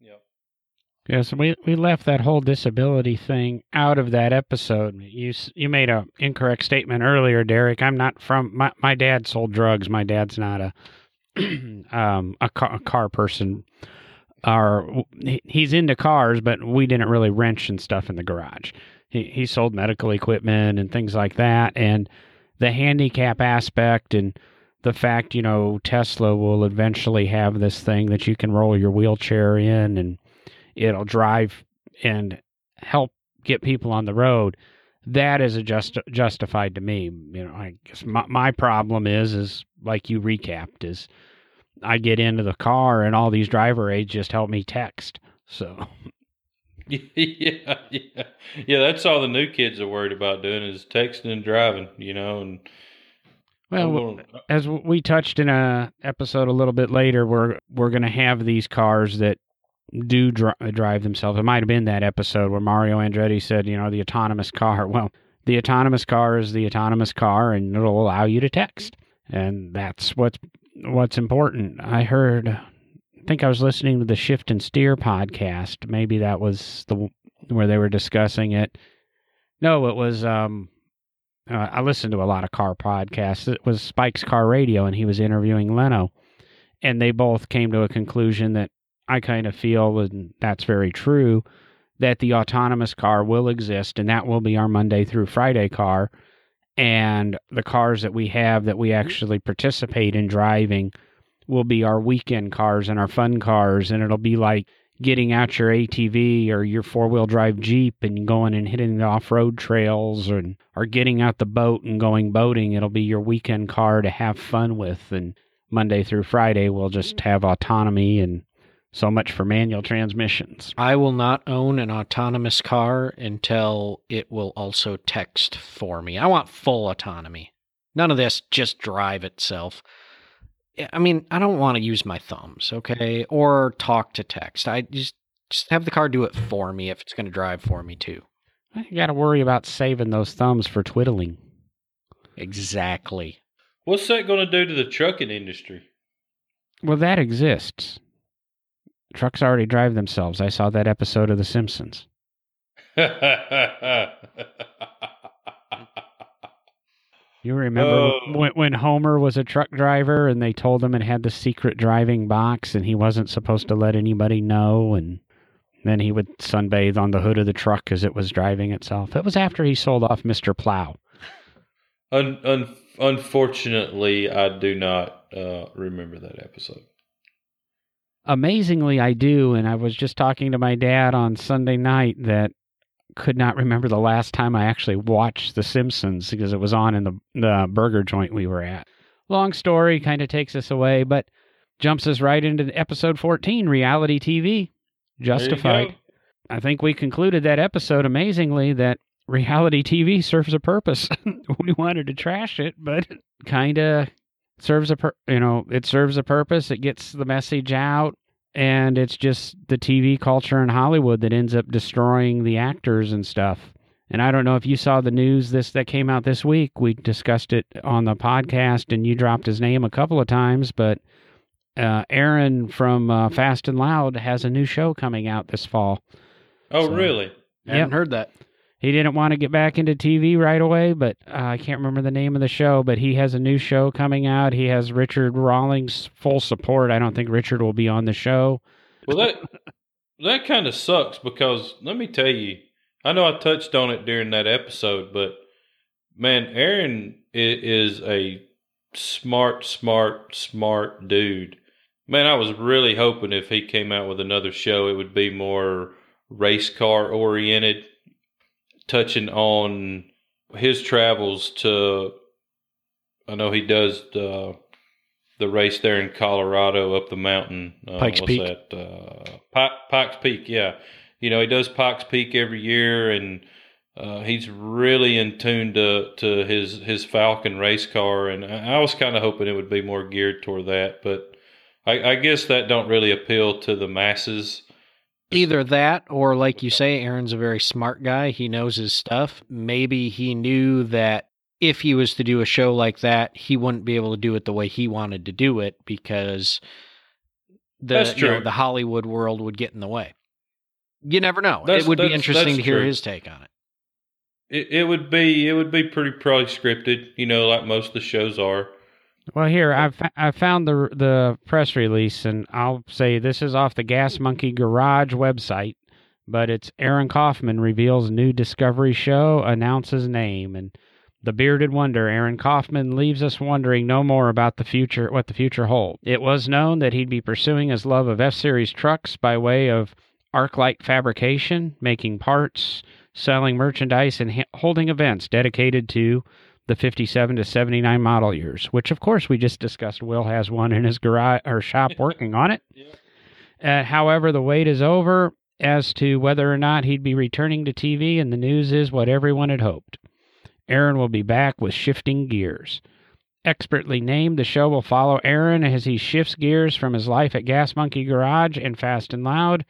Yep. Yeah, so we, we left that whole disability thing out of that episode. You you made a incorrect statement earlier, Derek. I'm not from my my dad sold drugs. My dad's not a um a car, a car person. Or he's into cars, but we didn't really wrench and stuff in the garage. He he sold medical equipment and things like that, and the handicap aspect and the fact you know Tesla will eventually have this thing that you can roll your wheelchair in and it'll drive and help get people on the road. That is a just justified to me. You know, I guess my my problem is is like you recapped is I get into the car and all these driver aids just help me text. So yeah, yeah, yeah. That's all the new kids are worried about doing is texting and driving. You know, and well, as we touched in a episode a little bit later, we're we're going to have these cars that do dri- drive themselves. It might have been that episode where Mario Andretti said, you know, the autonomous car. Well, the autonomous car is the autonomous car, and it'll allow you to text, and that's what's what's important. I heard, I think I was listening to the Shift and Steer podcast. Maybe that was the where they were discussing it. No, it was um uh, I listened to a lot of car podcasts. It was Spike's Car Radio, and he was interviewing Leno, and they both came to a conclusion that I kind of feel, and that's very true, that the autonomous car will exist, and that will be our Monday through Friday car, and the cars that we have that we actually participate in driving will be our weekend cars and our fun cars, and it'll be like getting out your ATV or your four wheel drive Jeep and going and hitting the off road trails or, or getting out the boat and going boating. It'll be your weekend car to have fun with. And Monday through Friday, we'll just mm-hmm. have autonomy and so much for manual transmissions. I will not own an autonomous car until it will also text for me. I want full autonomy. None of this just drive itself. Yeah, I mean, I don't want to use my thumbs, okay, or talk to text. I just just have the car do it for me if it's going to drive for me too. You got to worry about saving those thumbs for twiddling. Exactly. what's that going to do to the trucking industry? Well, that exists. Trucks already drive themselves. I saw that episode of The Simpsons. You remember Oh. when, when Homer was a truck driver and they told him it had the secret driving box and he wasn't supposed to let anybody know and then he would sunbathe on the hood of the truck as it was driving itself. It was after he sold off Mr. Plow. un, un, unfortunately, I do not uh, remember that episode. Amazingly, I do. And I was just talking to my dad on Sunday night that could not remember the last time I actually watched The Simpsons because it was on in the, the burger joint we were at. Long story, kind of takes us away, but jumps us right into episode 14 reality TV. Justified. I think we concluded that episode amazingly that reality TV serves a purpose. we wanted to trash it, but kind of serves a pur- you know, it serves a purpose. It gets the message out and it's just the TV culture in Hollywood that ends up destroying the actors and stuff. And I don't know if you saw the news this that came out this week. We discussed it on the podcast and you dropped his name a couple of times, but uh, Aaron from uh, Fast and Loud has a new show coming out this fall. Oh, So- really? I haven't heard that. He didn't want to get back into TV right away, but uh, I can't remember the name of the show. But he has a new show coming out. He has Richard Rawlings' full support. I don't think Richard will be on the show. Well, that that kind of sucks because let me tell you, I know I touched on it during that episode, but man, Aaron is a smart, smart, smart dude. Man, I was really hoping if he came out with another show, it would be more race car oriented, touching on his travels to. I know he does the the race there in Colorado up the mountain. Uh, Pikes what's Peak. That uh, Pi- Pikes Peak, yeah. You know he does Pikes Peak every year, and uh, he's really in tune to to his his Falcon race car. And I I was kind of hoping it would be more geared toward that, but I, I guess that don't really appeal to the masses. Either that, or like you say, Aaron's a very smart guy. He knows his stuff. Maybe he knew that if he was to do a show like that, he wouldn't be able to do it the way he wanted to do it because the you know, the Hollywood world would get in the way. You never know. That's- it would be interesting to hear true. his take on it. It, it would be it would be pretty probably scripted, you know, like most of the shows are. Well, here I've I found the the press release, and I'll say this is off the Gas Monkey Garage website, but it's Aaron Kaufman reveals new Discovery show, announces name, and the bearded wonder Aaron Kaufman leaves us wondering no more about the future, what the future holds. It was known that he'd be pursuing his love of F Series trucks by way of ArcLight fabrication, making parts, selling merchandise, and ha- holding events dedicated to the 57 to 79 model years, which of course we just discussed. Will has one in his garage or shop working on it. Uh, however, the wait is over as to whether or not he'd be returning to TV, and the news is what everyone had hoped. Aaron will be back with shifting gears. Expertly named, the show will follow Aaron as he shifts gears from his life at Gas Monkey Garage and Fast and Loud.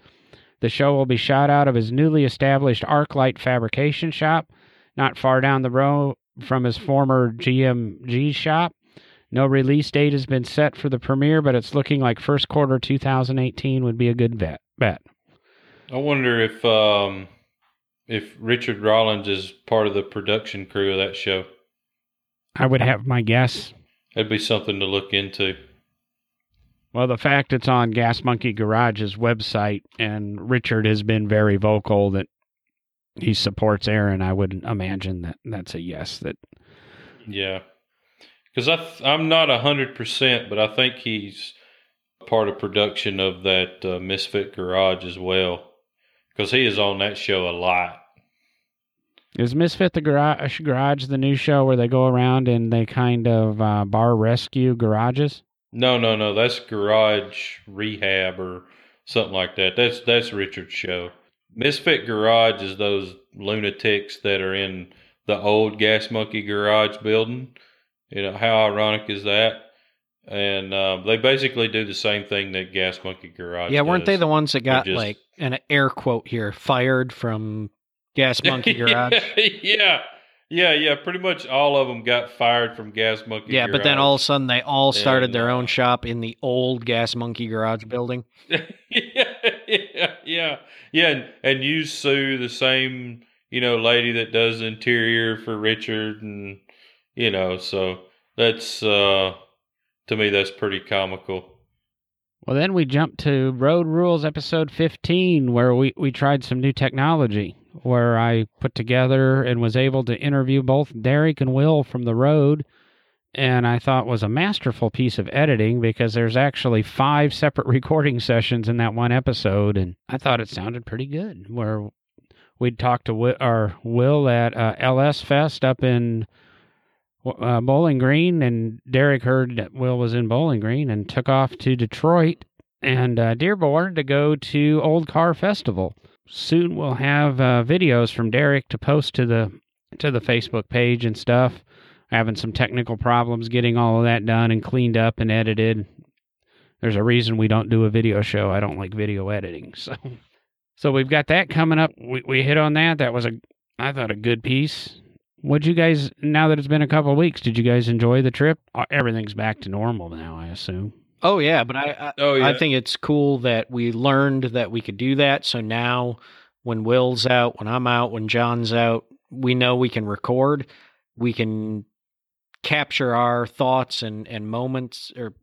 The show will be shot out of his newly established ArcLight fabrication shop, not far down the road from his former GMG shop. No release date has been set for the premiere, but it's looking like first quarter 2018 would be a good bet. bet. I wonder if um if Richard Rawlings is part of the production crew of that show. I would have my guess. That'd be something to look into. Well, the fact it's on Gas Monkey Garage's website, and Richard has been very vocal that he supports Aaron, I would imagine that that's a yes. That Yeah, because I th- I'm not a hundred percent, but I think he's part of production of that uh, Misfit Garage as well. Because he is on that show a lot. is Misfit the Garage, Garage the new show where they go around and they kind of uh, bar rescue garages? No, no, no. That's Garage Rehab or something like that. That's that's Richard's show. Misfit Garage is those lunatics that are in the old Gas Monkey Garage building. You know how ironic is that? And uh, they basically do the same thing that Gas Monkey Garage. Yeah, weren't they the ones that got just- like an air quote here fired from Gas Monkey Garage? yeah, yeah, yeah. Pretty much all of them got fired from Gas Monkey. yeah, but then all of a sudden they all started And, their uh, own shop in the old Gas Monkey Garage building. yeah, yeah, yeah, yeah, and, and you sue the same, you know, lady that does interior for Richard, and you know, so that's uh to me that's pretty comical. Well, then we jumped to Road Rules episode 15, where we, we tried some new technology, where I put together and was able to interview both Derek and Will from the road. And I thought was a masterful piece of editing because there's actually five separate recording sessions in that one episode. And I thought it sounded pretty good. Where we'd talked to Wi- our Will at uh, LS Fest up in uh, Bowling Green, and Derek heard that Will was in Bowling Green and took off to Detroit and uh, Dearborn to go to Old Car Festival. Soon we'll have uh, videos from Derek to post to the to the Facebook page and stuff. Having some technical problems getting all of that done and cleaned up and edited. There's a reason we don't do a video show. I don't like video editing, so so we've got that coming up. We we hit on that. That was a I thought a good piece. What'd you guys? Now that it's been a couple of weeks, did you guys enjoy the trip? Uh, Everything's back to normal now, I assume. Oh yeah, but I I, Oh yeah, I think it's cool that we learned that we could do that. So now, when Will's out, when I'm out, when John's out, we know we can record. We can capture our thoughts and and moments, or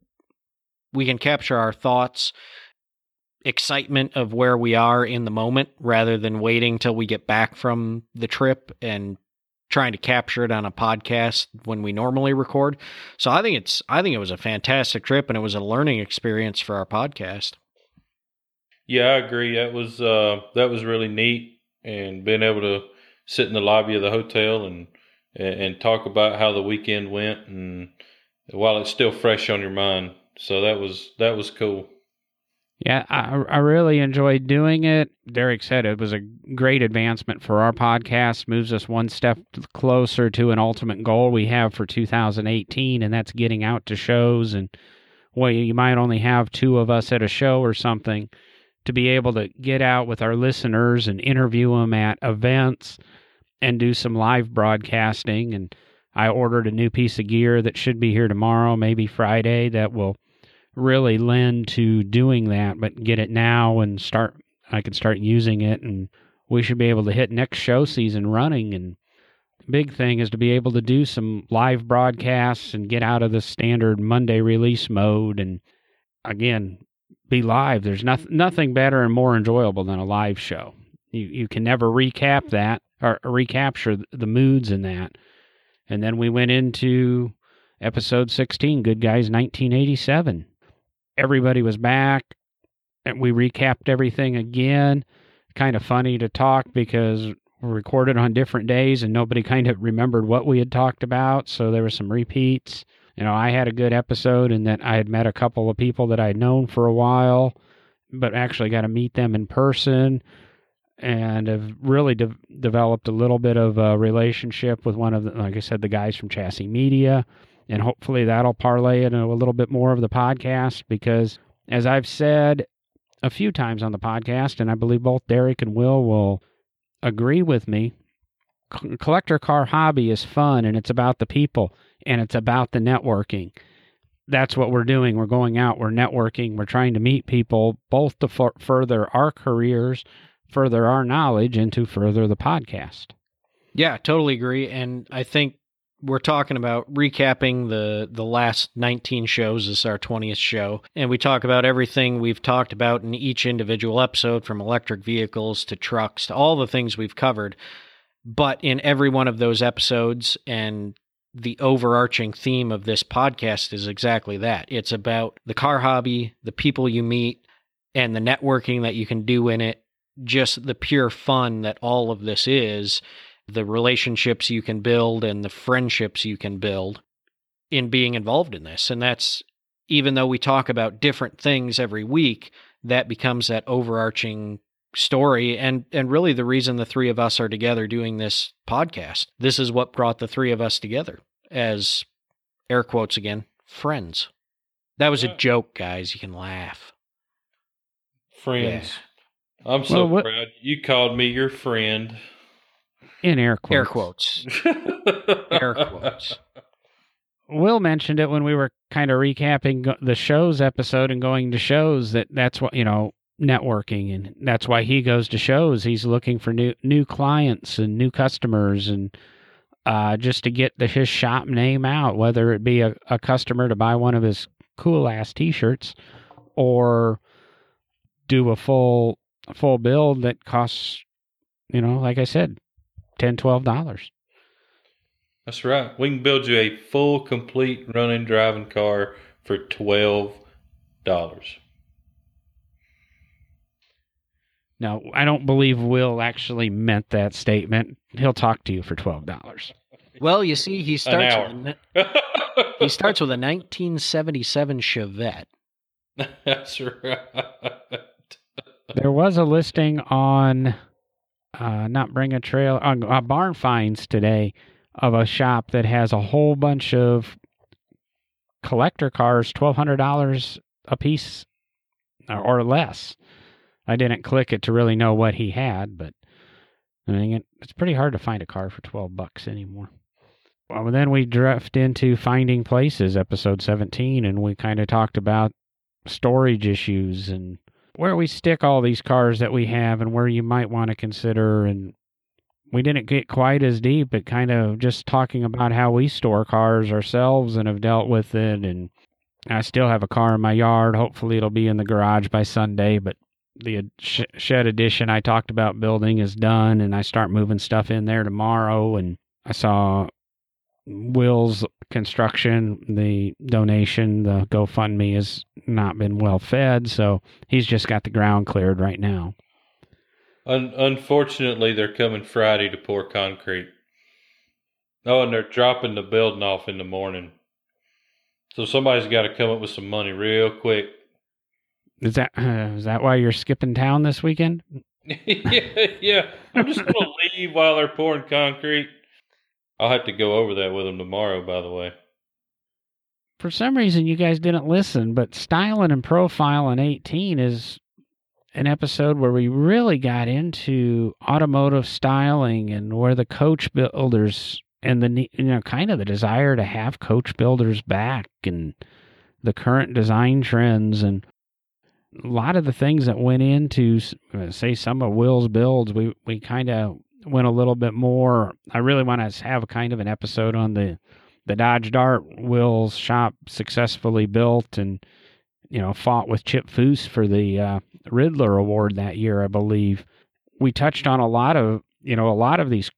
we can capture our thoughts, excitement of where we are in the moment, rather than waiting till we get back from the trip and trying to capture it on a podcast when we normally record. So I think it's I think it was a fantastic trip and it was a learning experience for our podcast. yeah, I agree. That was uh that was really neat, and being able to sit in the lobby of the hotel and and, and talk about how the weekend went, and while it's still fresh on your mind, so that was that was cool. Yeah, I, I really enjoyed doing it. Derek said it was a great advancement for our podcast, moves us one step closer to an ultimate goal we have for 2018, and that's getting out to shows. And well, you might only have two of us at a show or something to be able to get out with our listeners and interview them at events and do some live broadcasting. And I ordered a new piece of gear that should be here tomorrow, maybe Friday, that will really lend to doing that, but get it now and start I can start using it and we should be able to hit next show season running and big thing is to be able to do some live broadcasts and get out of the standard Monday release mode and again be live. There's nothing nothing better and more enjoyable than a live show. You you can never recap that or recapture the moods in that. And then we went into episode 16, Good Guys 1987 everybody was back and we recapped everything again. Kind of funny to talk because we recorded on different days and nobody kind of remembered what we had talked about. So there were some repeats. You know, I had a good episode in that I had met a couple of people that I had known for a while, but actually got to meet them in person and have really de- developed a little bit of a relationship with one of the, like I said, the guys from Chassis Media and hopefully that'll parlay into a little bit more of the podcast because, as I've said a few times on the podcast, and I believe both Derek and Will will agree with me, collector car hobby is fun and it's about the people and it's about the networking. That's what we're doing. We're going out, we're networking, we're trying to meet people both to f- further our careers, further our knowledge, and to further the podcast. Yeah, totally agree. And I think we're talking about recapping the the last 19 shows. This is our 20th show. And we talk about everything we've talked about in each individual episode from electric vehicles to trucks to all the things we've covered. But in every one of those episodes and the overarching theme of this podcast is exactly that. It's about the car hobby the people you meet and the networking that you can do in it just the pure fun that all of this is the relationships you can build and the friendships you can build in being involved in this. And that's even though we talk about different things every week, that becomes that overarching story and and really the reason the three of us are together doing this podcast. This is what brought the three of us together as air quotes again, friends. That was a joke, guys. You can laugh. Friends. Yeah. I'm so well, proud. You called me your friend. In air quotes. Air quotes. air quotes. Will mentioned it when we were kind of recapping the shows episode and going to shows that that's what, you know, networking and that's why he goes to shows. He's looking for new new clients and new customers and uh, just to get the, his shop name out, whether it be a, a customer to buy one of his cool ass t-shirts or do a full full build that costs you know like i said 10 $12. That's right. We can build you a full, complete running driving car for $12. Now, I don't believe Will actually meant that statement. He'll talk to you for $12. Well, you see, he starts with a, he starts with a 1977 Chevette. That's right. There was a listing on uh, not bring a trail uh, uh, barn finds today of a shop that has a whole bunch of collector cars, twelve hundred dollars a piece or less. I didn't click it to really know what he had, but I mean, it's pretty hard to find a car for twelve bucks anymore. Well, then we drift into finding places, episode seventeen, and we kind of talked about storage issues and where we stick all these cars that we have and where you might want to consider and we didn't get quite as deep but kind of just talking about how we store cars ourselves and have dealt with it and I still have a car in my yard. Hopefully it'll be in the garage by Sunday, but the shed addition I talked about building is done and I start moving stuff in there tomorrow and I saw Will's construction, the donation, the GoFundMe has not been well fed, so he's just got the ground cleared right now. Un- unfortunately, they're coming Friday to pour concrete. Oh, and they're dropping the building off in the morning. So somebody's got to come up with some money real quick. Is that uh, is that why you're skipping town this weekend? yeah, yeah. I'm just gonna leave while they're pouring concrete. I'll have to go over that with him tomorrow, by the way. For some reason, you guys didn't listen, but Styling and Profile in 18 is an episode where we really got into automotive styling and where the coach builders and the you know kind of the desire to have coach builders back and the current design trends and a lot of the things that went into uh, say some of Will's builds we we kind of went a little bit more I really want to have kind of an episode on the the Dodge Dart Will's shop successfully built and you know fought with Chip Foose for the uh, Ridler award that year I believe we touched on a lot of you know a lot of these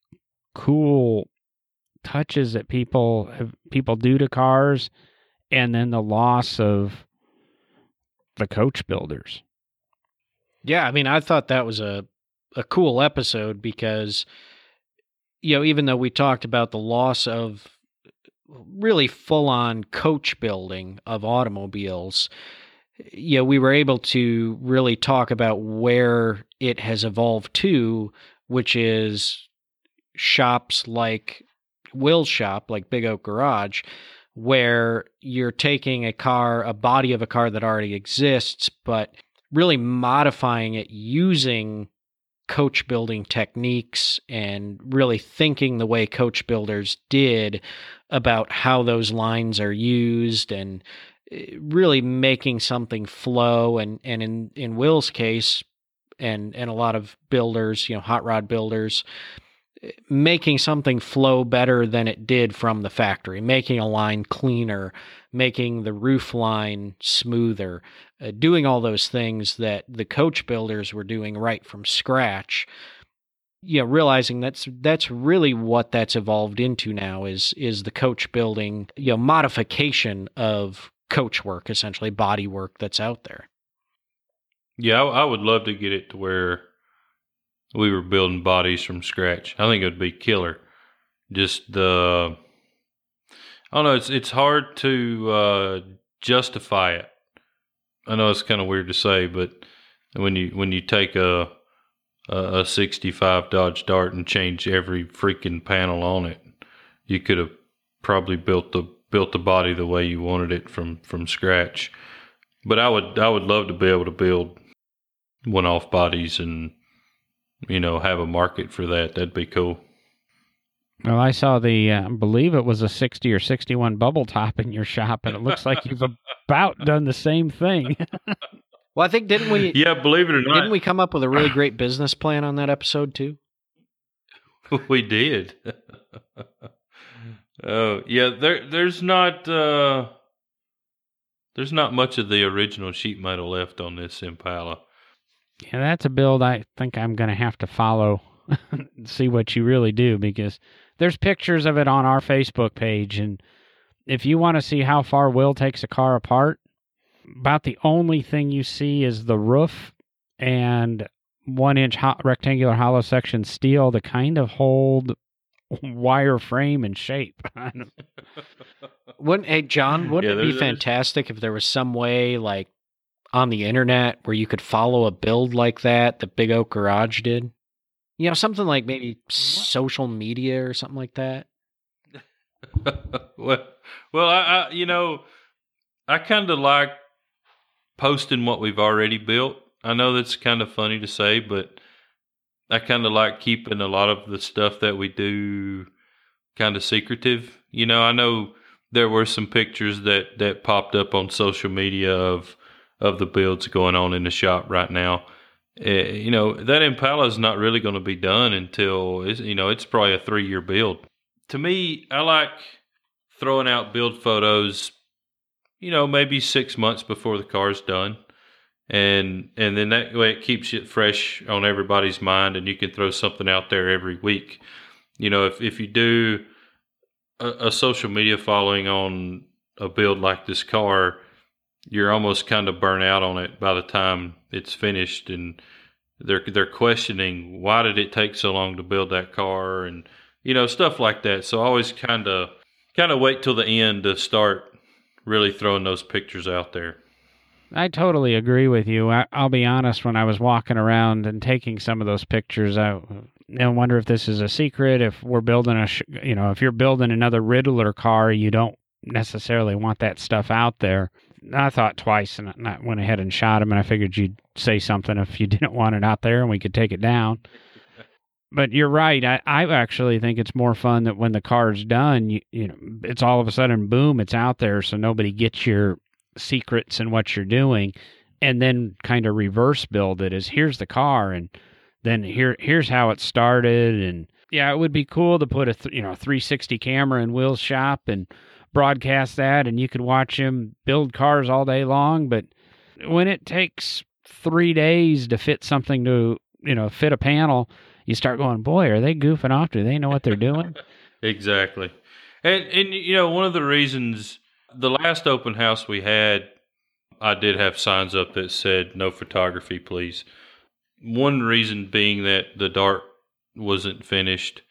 cool touches that people have, people do to cars and then the loss of the coach builders. Yeah, I mean, I thought that was a a cool episode because you know, even though we talked about the loss of really full on coach building of automobiles, you know, we were able to really talk about where it has evolved to, which is shops like Will's shop, like Big Oak Garage, where you're taking a car, a body of a car that already exists, but really modifying it using coach building techniques and really thinking the way coach builders did about how those lines are used and eh, really making something flow and and in in Will's case and and a lot of builders you know hot rod builders making something flow better than it did from the factory, making a line cleaner, making the roof line smoother, uh, doing all those things that the coach builders were doing right from scratch. You know, realizing that's that's really what that's evolved into now is is the coach building, you know, modification of coach work, essentially body work that's out there. Yeah, I, I would love to get it to where we were building bodies from scratch. I think it would be killer. Just the, I don't know. It's it's hard to uh, justify it. I know it's kind of weird to say, but when you when you take a a, a 65 Dodge Dart and change every freaking panel on it, you could have probably built the built the body the way you wanted it from from scratch. But I would I would love to be able to build one off bodies and you know, have a market for that. That'd be cool. Well, I saw the, uh, I believe it was a 60 or 61 bubble top in your shop, and it looks like you've about done the same thing. well, I think, didn't we? Yeah, believe it or not. Didn't we come up with a really great business plan on that episode, too? we did. Oh, yeah, there, there's not, uh, there's not much of the original sheet metal left on this Impala. Yeah, that's a build I think I'm going to have to follow see what you really do because there's pictures of it on our Facebook page and if you want to see how far Will takes a car apart, about the only thing you see is the roof and one inch hot rectangular hollow section steel to kind of hold wire frame and shape. wouldn't hey John, wouldn't yeah, it be fantastic if there was some way like on the internet where you could follow a build like that that Big Oak Garage did? You know, something like maybe social media or something like that. well, well, I, I you know, I kind of like posting what we've already built. I know that's kind of funny to say, but I kind of like keeping a lot of the stuff that we do kind of secretive. You know, I know there were some pictures that that popped up on social media of of the builds going on in the shop right now. Uh, you know that Impala is not really going to be done until you know it's probably a three year build. To me, I like throwing out build photos. You know, maybe six months before the car's done, and and then that way it keeps it fresh on everybody's mind, and you can throw something out there every week. You know, if if you do a, a social media following on a build like this car, you're almost kind of burnt out on it by the time it's finished and they're they're questioning why did it take so long to build that car and you know stuff like that so I always kind of kind of wait till the end to start really throwing those pictures out there I totally agree with you. I, will be honest. When I was walking around and taking some of those pictures, I, I wonder if this is a secret. If we're building a, you know, if you're building another Ridler car, you don't necessarily want that stuff out there. I thought twice and I went ahead and shot him. And I figured you'd say something if you didn't want it out there and we could take it down. but you're right. I, I actually think it's more fun that when the car's done, you, you know, it's all of a sudden, boom, it's out there. So nobody gets your secrets and what you're doing. And then kind of reverse build it as here's the car and then here here's how it started and yeah it would be cool to put a th- you know 360 camera in will's shop and broadcast that and you could watch him build cars all day long but when it takes three days to fit something to you know fit a panel you start going boy are they goofing off? Do they know what they're doing? Exactly. And and you know one of the reasons the last open house we had i did have signs up that said no photography please. One reason being that the dart wasn't finished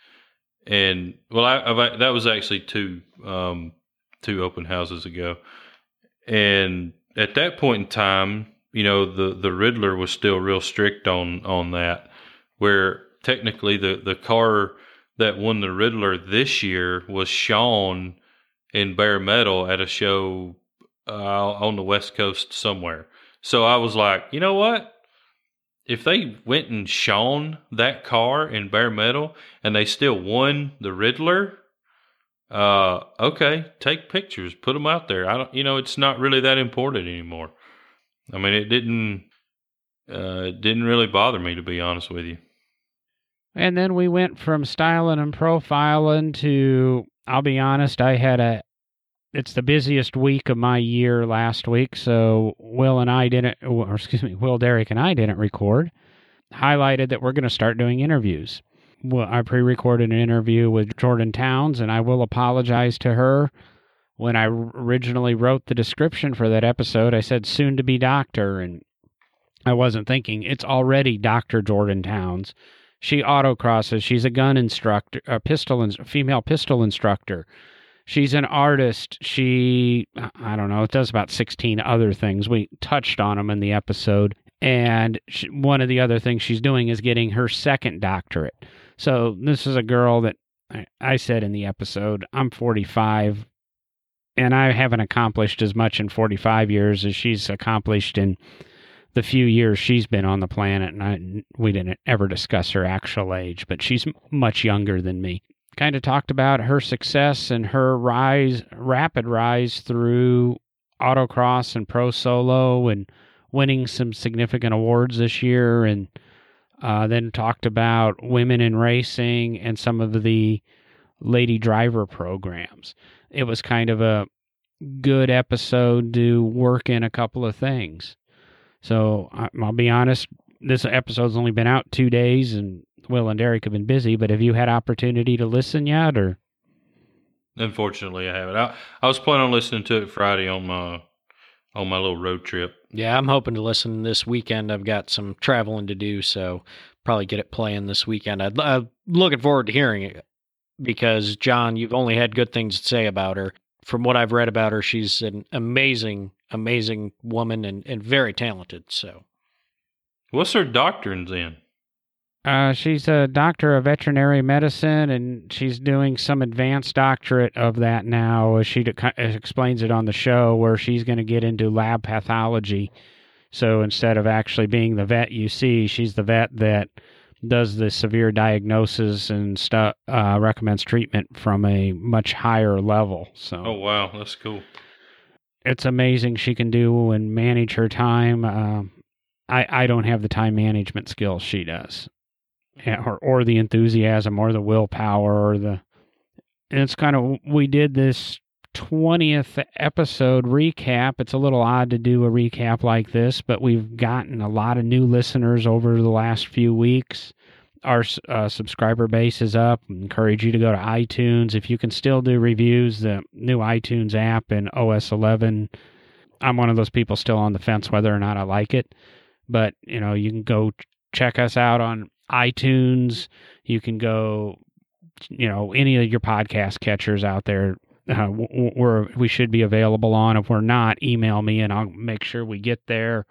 and well I, I that was actually two um, two open houses ago. And at that point in time you know the the Ridler was still real strict on on that where technically the the car that won the Ridler this year was shown in bare metal at a show uh, on the west coast somewhere. So I was like you know what? If they went and shown that car in bare metal and they still won the Ridler, uh, okay, take pictures, put them out there. I don't, you know, it's not really that important anymore. I mean, it didn't, uh, it didn't really bother me to be honest with you. And then we went from styling and profiling to, I'll be honest, I had a it's the busiest week of my year last week, so Will and I didn't, or excuse me, Will, Derek, and I didn't record. Highlighted that we're going to start doing interviews. Well, I pre recorded an interview with Jordan Towns, and I will apologize to her. When I originally wrote the description for that episode, I said soon to be doctor, and I wasn't thinking it's already Dr. Jordan Towns. She autocrosses, she's a gun instructor, a pistol, female pistol instructor She's an artist. She, I don't know, it does about 16 other things. We touched on them in the episode. And she, one of the other things she's doing is getting her second doctorate. So this is a girl that I, I said in the episode, I'm 45 and I haven't accomplished as much in 45 years as she's accomplished in the few years she's been on the planet. And I, we didn't ever discuss her actual age, but she's much younger than me kind of talked about her success and her rise, rapid rise through autocross and pro solo and winning some significant awards this year. And uh, then talked about women in racing and some of the lady driver programs. It was kind of a good episode to work in a couple of things. So I'll be honest, this episode's only been out two days, and Will and Derek have been busy, but have you had opportunity to listen yet, or? Unfortunately, I haven't. I, I was planning on listening to it Friday on my on my little road trip. Yeah, I'm hoping to listen this weekend. I've got some traveling to do, so probably get it playing this weekend. i am looking forward to hearing it because John, you've only had good things to say about her. From what I've read about her, she's an amazing, amazing woman and, and very talented. So, what's her doctrines in? Uh, she's a doctor of veterinary medicine, and she's doing some advanced doctorate of that now. She explains it on the show, where she's going to get into lab pathology. So instead of actually being the vet you see, she's the vet that does the severe diagnosis and stuff, uh, recommends treatment from a much higher level. So, oh wow, that's cool. It's amazing she can do and manage her time. Uh, I I don't have the time management skills she does or or the enthusiasm or the willpower or the it's kind of we did this 20th episode recap. It's a little odd to do a recap like this, but we've gotten a lot of new listeners over the last few weeks. Our uh, subscriber base is up. I encourage you to go to iTunes. If you can still do reviews, the new iTunes app and OS 11. I'm one of those people still on the fence whether or not I like it, but you know, you can go check us out on iTunes. You can go, you know, any of your podcast catchers out there. Uh, we're we should be available on. If we're not, email me and I'll make sure we get there.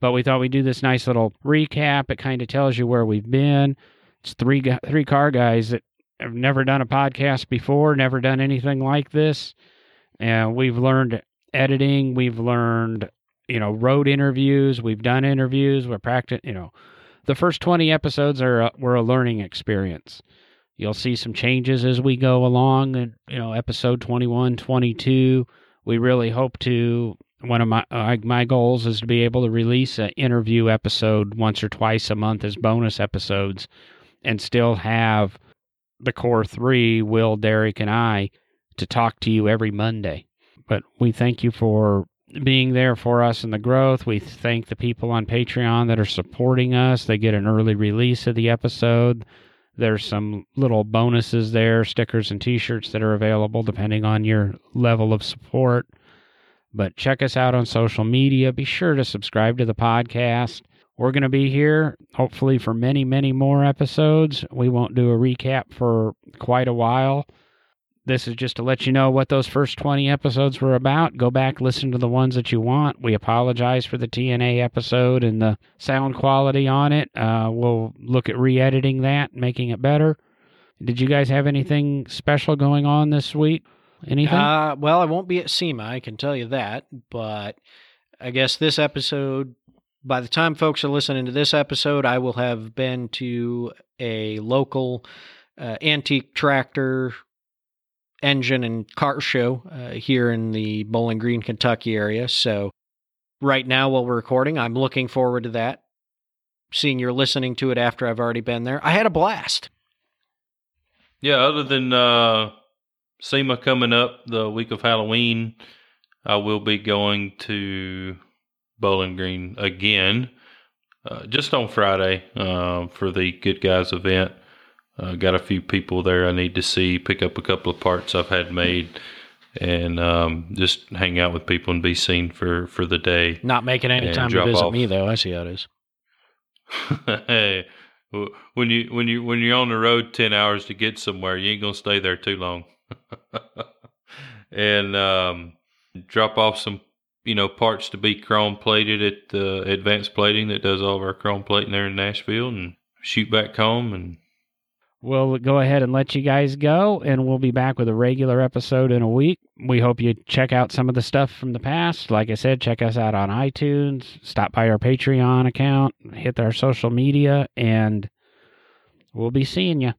But we thought we'd do this nice little recap. It kind of tells you where we've been. It's three three car guys that have never done a podcast before, never done anything like this, and we've learned editing. We've learned, you know, road interviews. We've done interviews. We're practicing, you know the first 20 episodes are a, were a learning experience. You'll see some changes as we go along and you know episode 21, 22, we really hope to one of my uh, my goals is to be able to release an interview episode once or twice a month as bonus episodes and still have the core 3 Will, Derek and I to talk to you every Monday. But we thank you for being there for us in the growth. We thank the people on Patreon that are supporting us. They get an early release of the episode. There's some little bonuses there, stickers and t shirts that are available depending on your level of support. But check us out on social media. Be sure to subscribe to the podcast. We're going to be here, hopefully, for many, many more episodes. We won't do a recap for quite a while. This is just to let you know what those first 20 episodes were about. Go back, listen to the ones that you want. We apologize for the TNA episode and the sound quality on it. Uh, we'll look at re editing that, making it better. Did you guys have anything special going on this week? Anything? Uh, well, I won't be at SEMA, I can tell you that. But I guess this episode, by the time folks are listening to this episode, I will have been to a local uh, antique tractor engine and car show uh, here in the Bowling Green, Kentucky area. So, right now, while we're recording, I'm looking forward to that. Seeing you're listening to it after I've already been there, I had a blast. Yeah, other than uh, SEMA coming up the week of Halloween, I will be going to Bowling Green again, uh, just on Friday uh, for the Good Guys event. Uh, got a few people there I need to see, pick up a couple of parts I've had made, and um, just hang out with people and be seen for, for the day. Not making any time to visit off. me though. I see how it is. hey, when you when you when you're on the road ten hours to get somewhere, you ain't gonna stay there too long. and um, drop off some you know parts to be chrome plated at uh, Advanced Plating that does all of our chrome plating there in Nashville, and shoot back home and we'll go ahead and let you guys go, and we'll be back with a regular episode in a week. We hope you check out some of the stuff from the past. Like I said, check us out on iTunes, stop by our Patreon account, hit our social media, and we'll be seeing you.